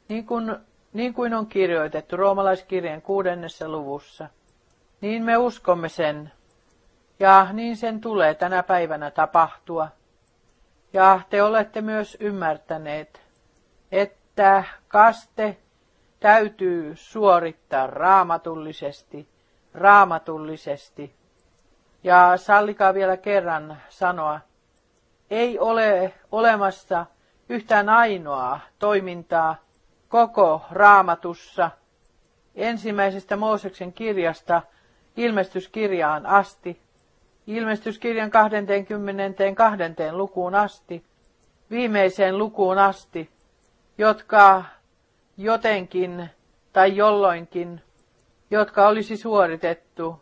niin kuin, niin kuin on kirjoitettu roomalaiskirjeen kuudennessa luvussa. Niin me uskomme sen, ja niin sen tulee tänä päivänä tapahtua. Ja te olette myös ymmärtäneet, että kaste täytyy suorittaa raamatullisesti, raamatullisesti. Ja sallikaa vielä kerran sanoa, ei ole olemassa yhtään ainoaa toimintaa koko raamatussa ensimmäisestä Mooseksen kirjasta ilmestyskirjaan asti, ilmestyskirjan 22. lukuun asti, viimeiseen lukuun asti, jotka jotenkin tai jolloinkin, jotka olisi suoritettu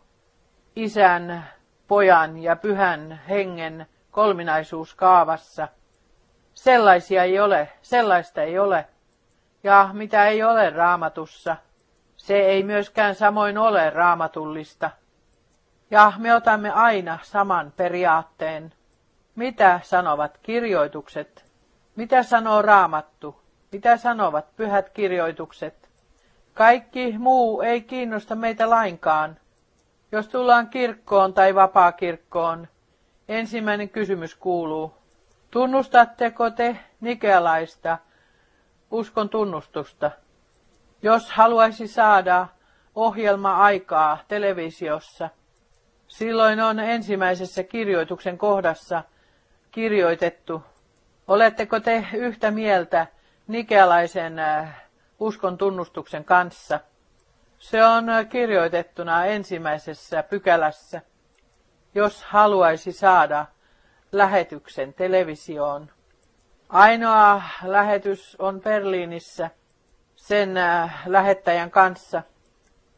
isän, pojan ja pyhän hengen kolminaisuuskaavassa. Sellaisia ei ole, sellaista ei ole. Ja mitä ei ole raamatussa, Se ei myöskään samoin ole raamatullista. Ja me otamme aina saman periaatteen. Mitä sanovat kirjoitukset? Mitä sanoo raamattu? Mitä sanovat pyhät kirjoitukset? Kaikki muu ei kiinnosta meitä lainkaan. Jos tullaan kirkkoon tai vapaakirkkoon, ensimmäinen kysymys kuuluu, tunnustatteko te nikealaista uskon tunnustusta? Jos haluaisi saada ohjelma-aikaa televisiossa, silloin on ensimmäisessä kirjoituksen kohdassa kirjoitettu, oletteko te yhtä mieltä nikealaisen äh, uskon tunnustuksen kanssa? Se on kirjoitettuna ensimmäisessä pykälässä, jos haluaisi saada lähetyksen televisioon. Ainoa lähetys on Berliinissä sen äh, lähettäjän kanssa,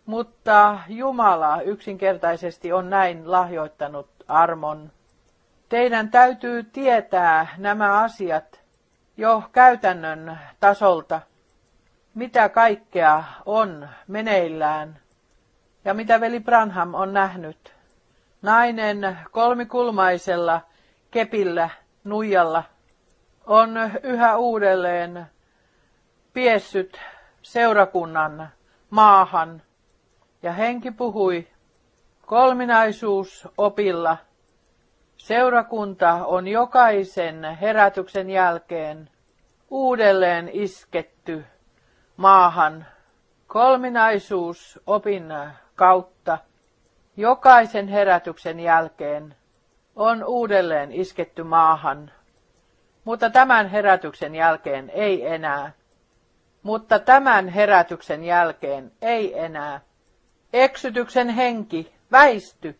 mutta Jumala yksinkertaisesti on näin lahjoittanut armon. Teidän täytyy tietää nämä asiat jo käytännön tasolta, mitä kaikkea on meneillään ja mitä veli Branham on nähnyt. Nainen kolmikulmaisella kepillä nuijalla on yhä uudelleen piessyt seurakunnan maahan ja henki puhui kolminaisuus opilla. Seurakunta on jokaisen herätyksen jälkeen uudelleen isketty maahan kolminaisuus opin kautta jokaisen herätyksen jälkeen on uudelleen isketty maahan, mutta tämän herätyksen jälkeen ei enää. Mutta tämän herätyksen jälkeen ei enää. Eksytyksen henki, väisty.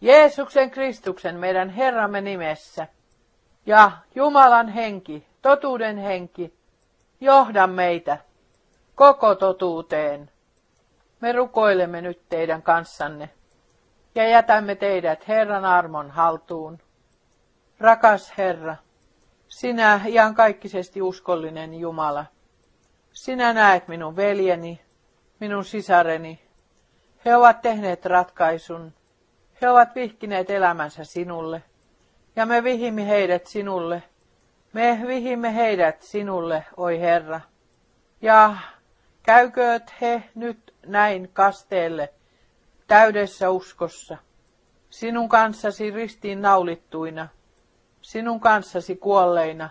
Jeesuksen Kristuksen meidän Herramme nimessä. Ja Jumalan henki, totuuden henki, johda meitä koko totuuteen. Me rukoilemme nyt teidän kanssanne ja jätämme teidät Herran armon haltuun. Rakas Herra, sinä iankaikkisesti uskollinen Jumala, sinä näet minun veljeni, minun sisareni. He ovat tehneet ratkaisun. He ovat vihkineet elämänsä sinulle. Ja me vihimme heidät sinulle. Me vihimme heidät sinulle, oi Herra. Ja käykööt he nyt näin kasteelle täydessä uskossa, sinun kanssasi ristiin naulittuina, sinun kanssasi kuolleina,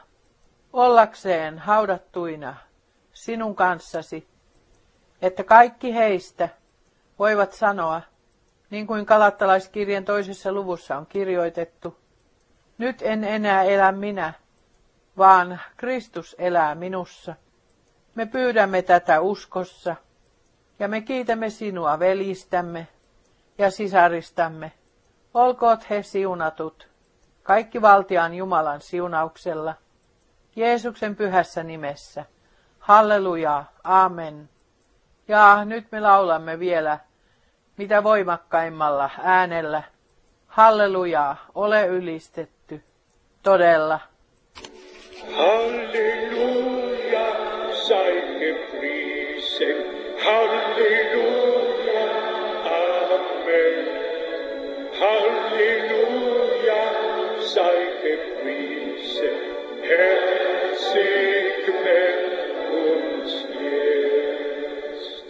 ollakseen haudattuina sinun kanssasi, että kaikki heistä voivat sanoa, niin kuin kalattalaiskirjan toisessa luvussa on kirjoitettu, nyt en enää elä minä, vaan Kristus elää minussa. Me pyydämme tätä uskossa ja me kiitämme sinua velistämme ja sisaristamme. Olkoot he siunatut, kaikki valtiaan Jumalan siunauksella, Jeesuksen pyhässä nimessä. Halleluja, amen. Ja nyt me laulamme vielä mitä voimakkaimmalla äänellä. Halleluja, ole ylistetty. Todella. Halleluja, sei gepriesen. Halleluja, Amen. Halleluja, sei gepriesen. Herr, segne uns jetzt.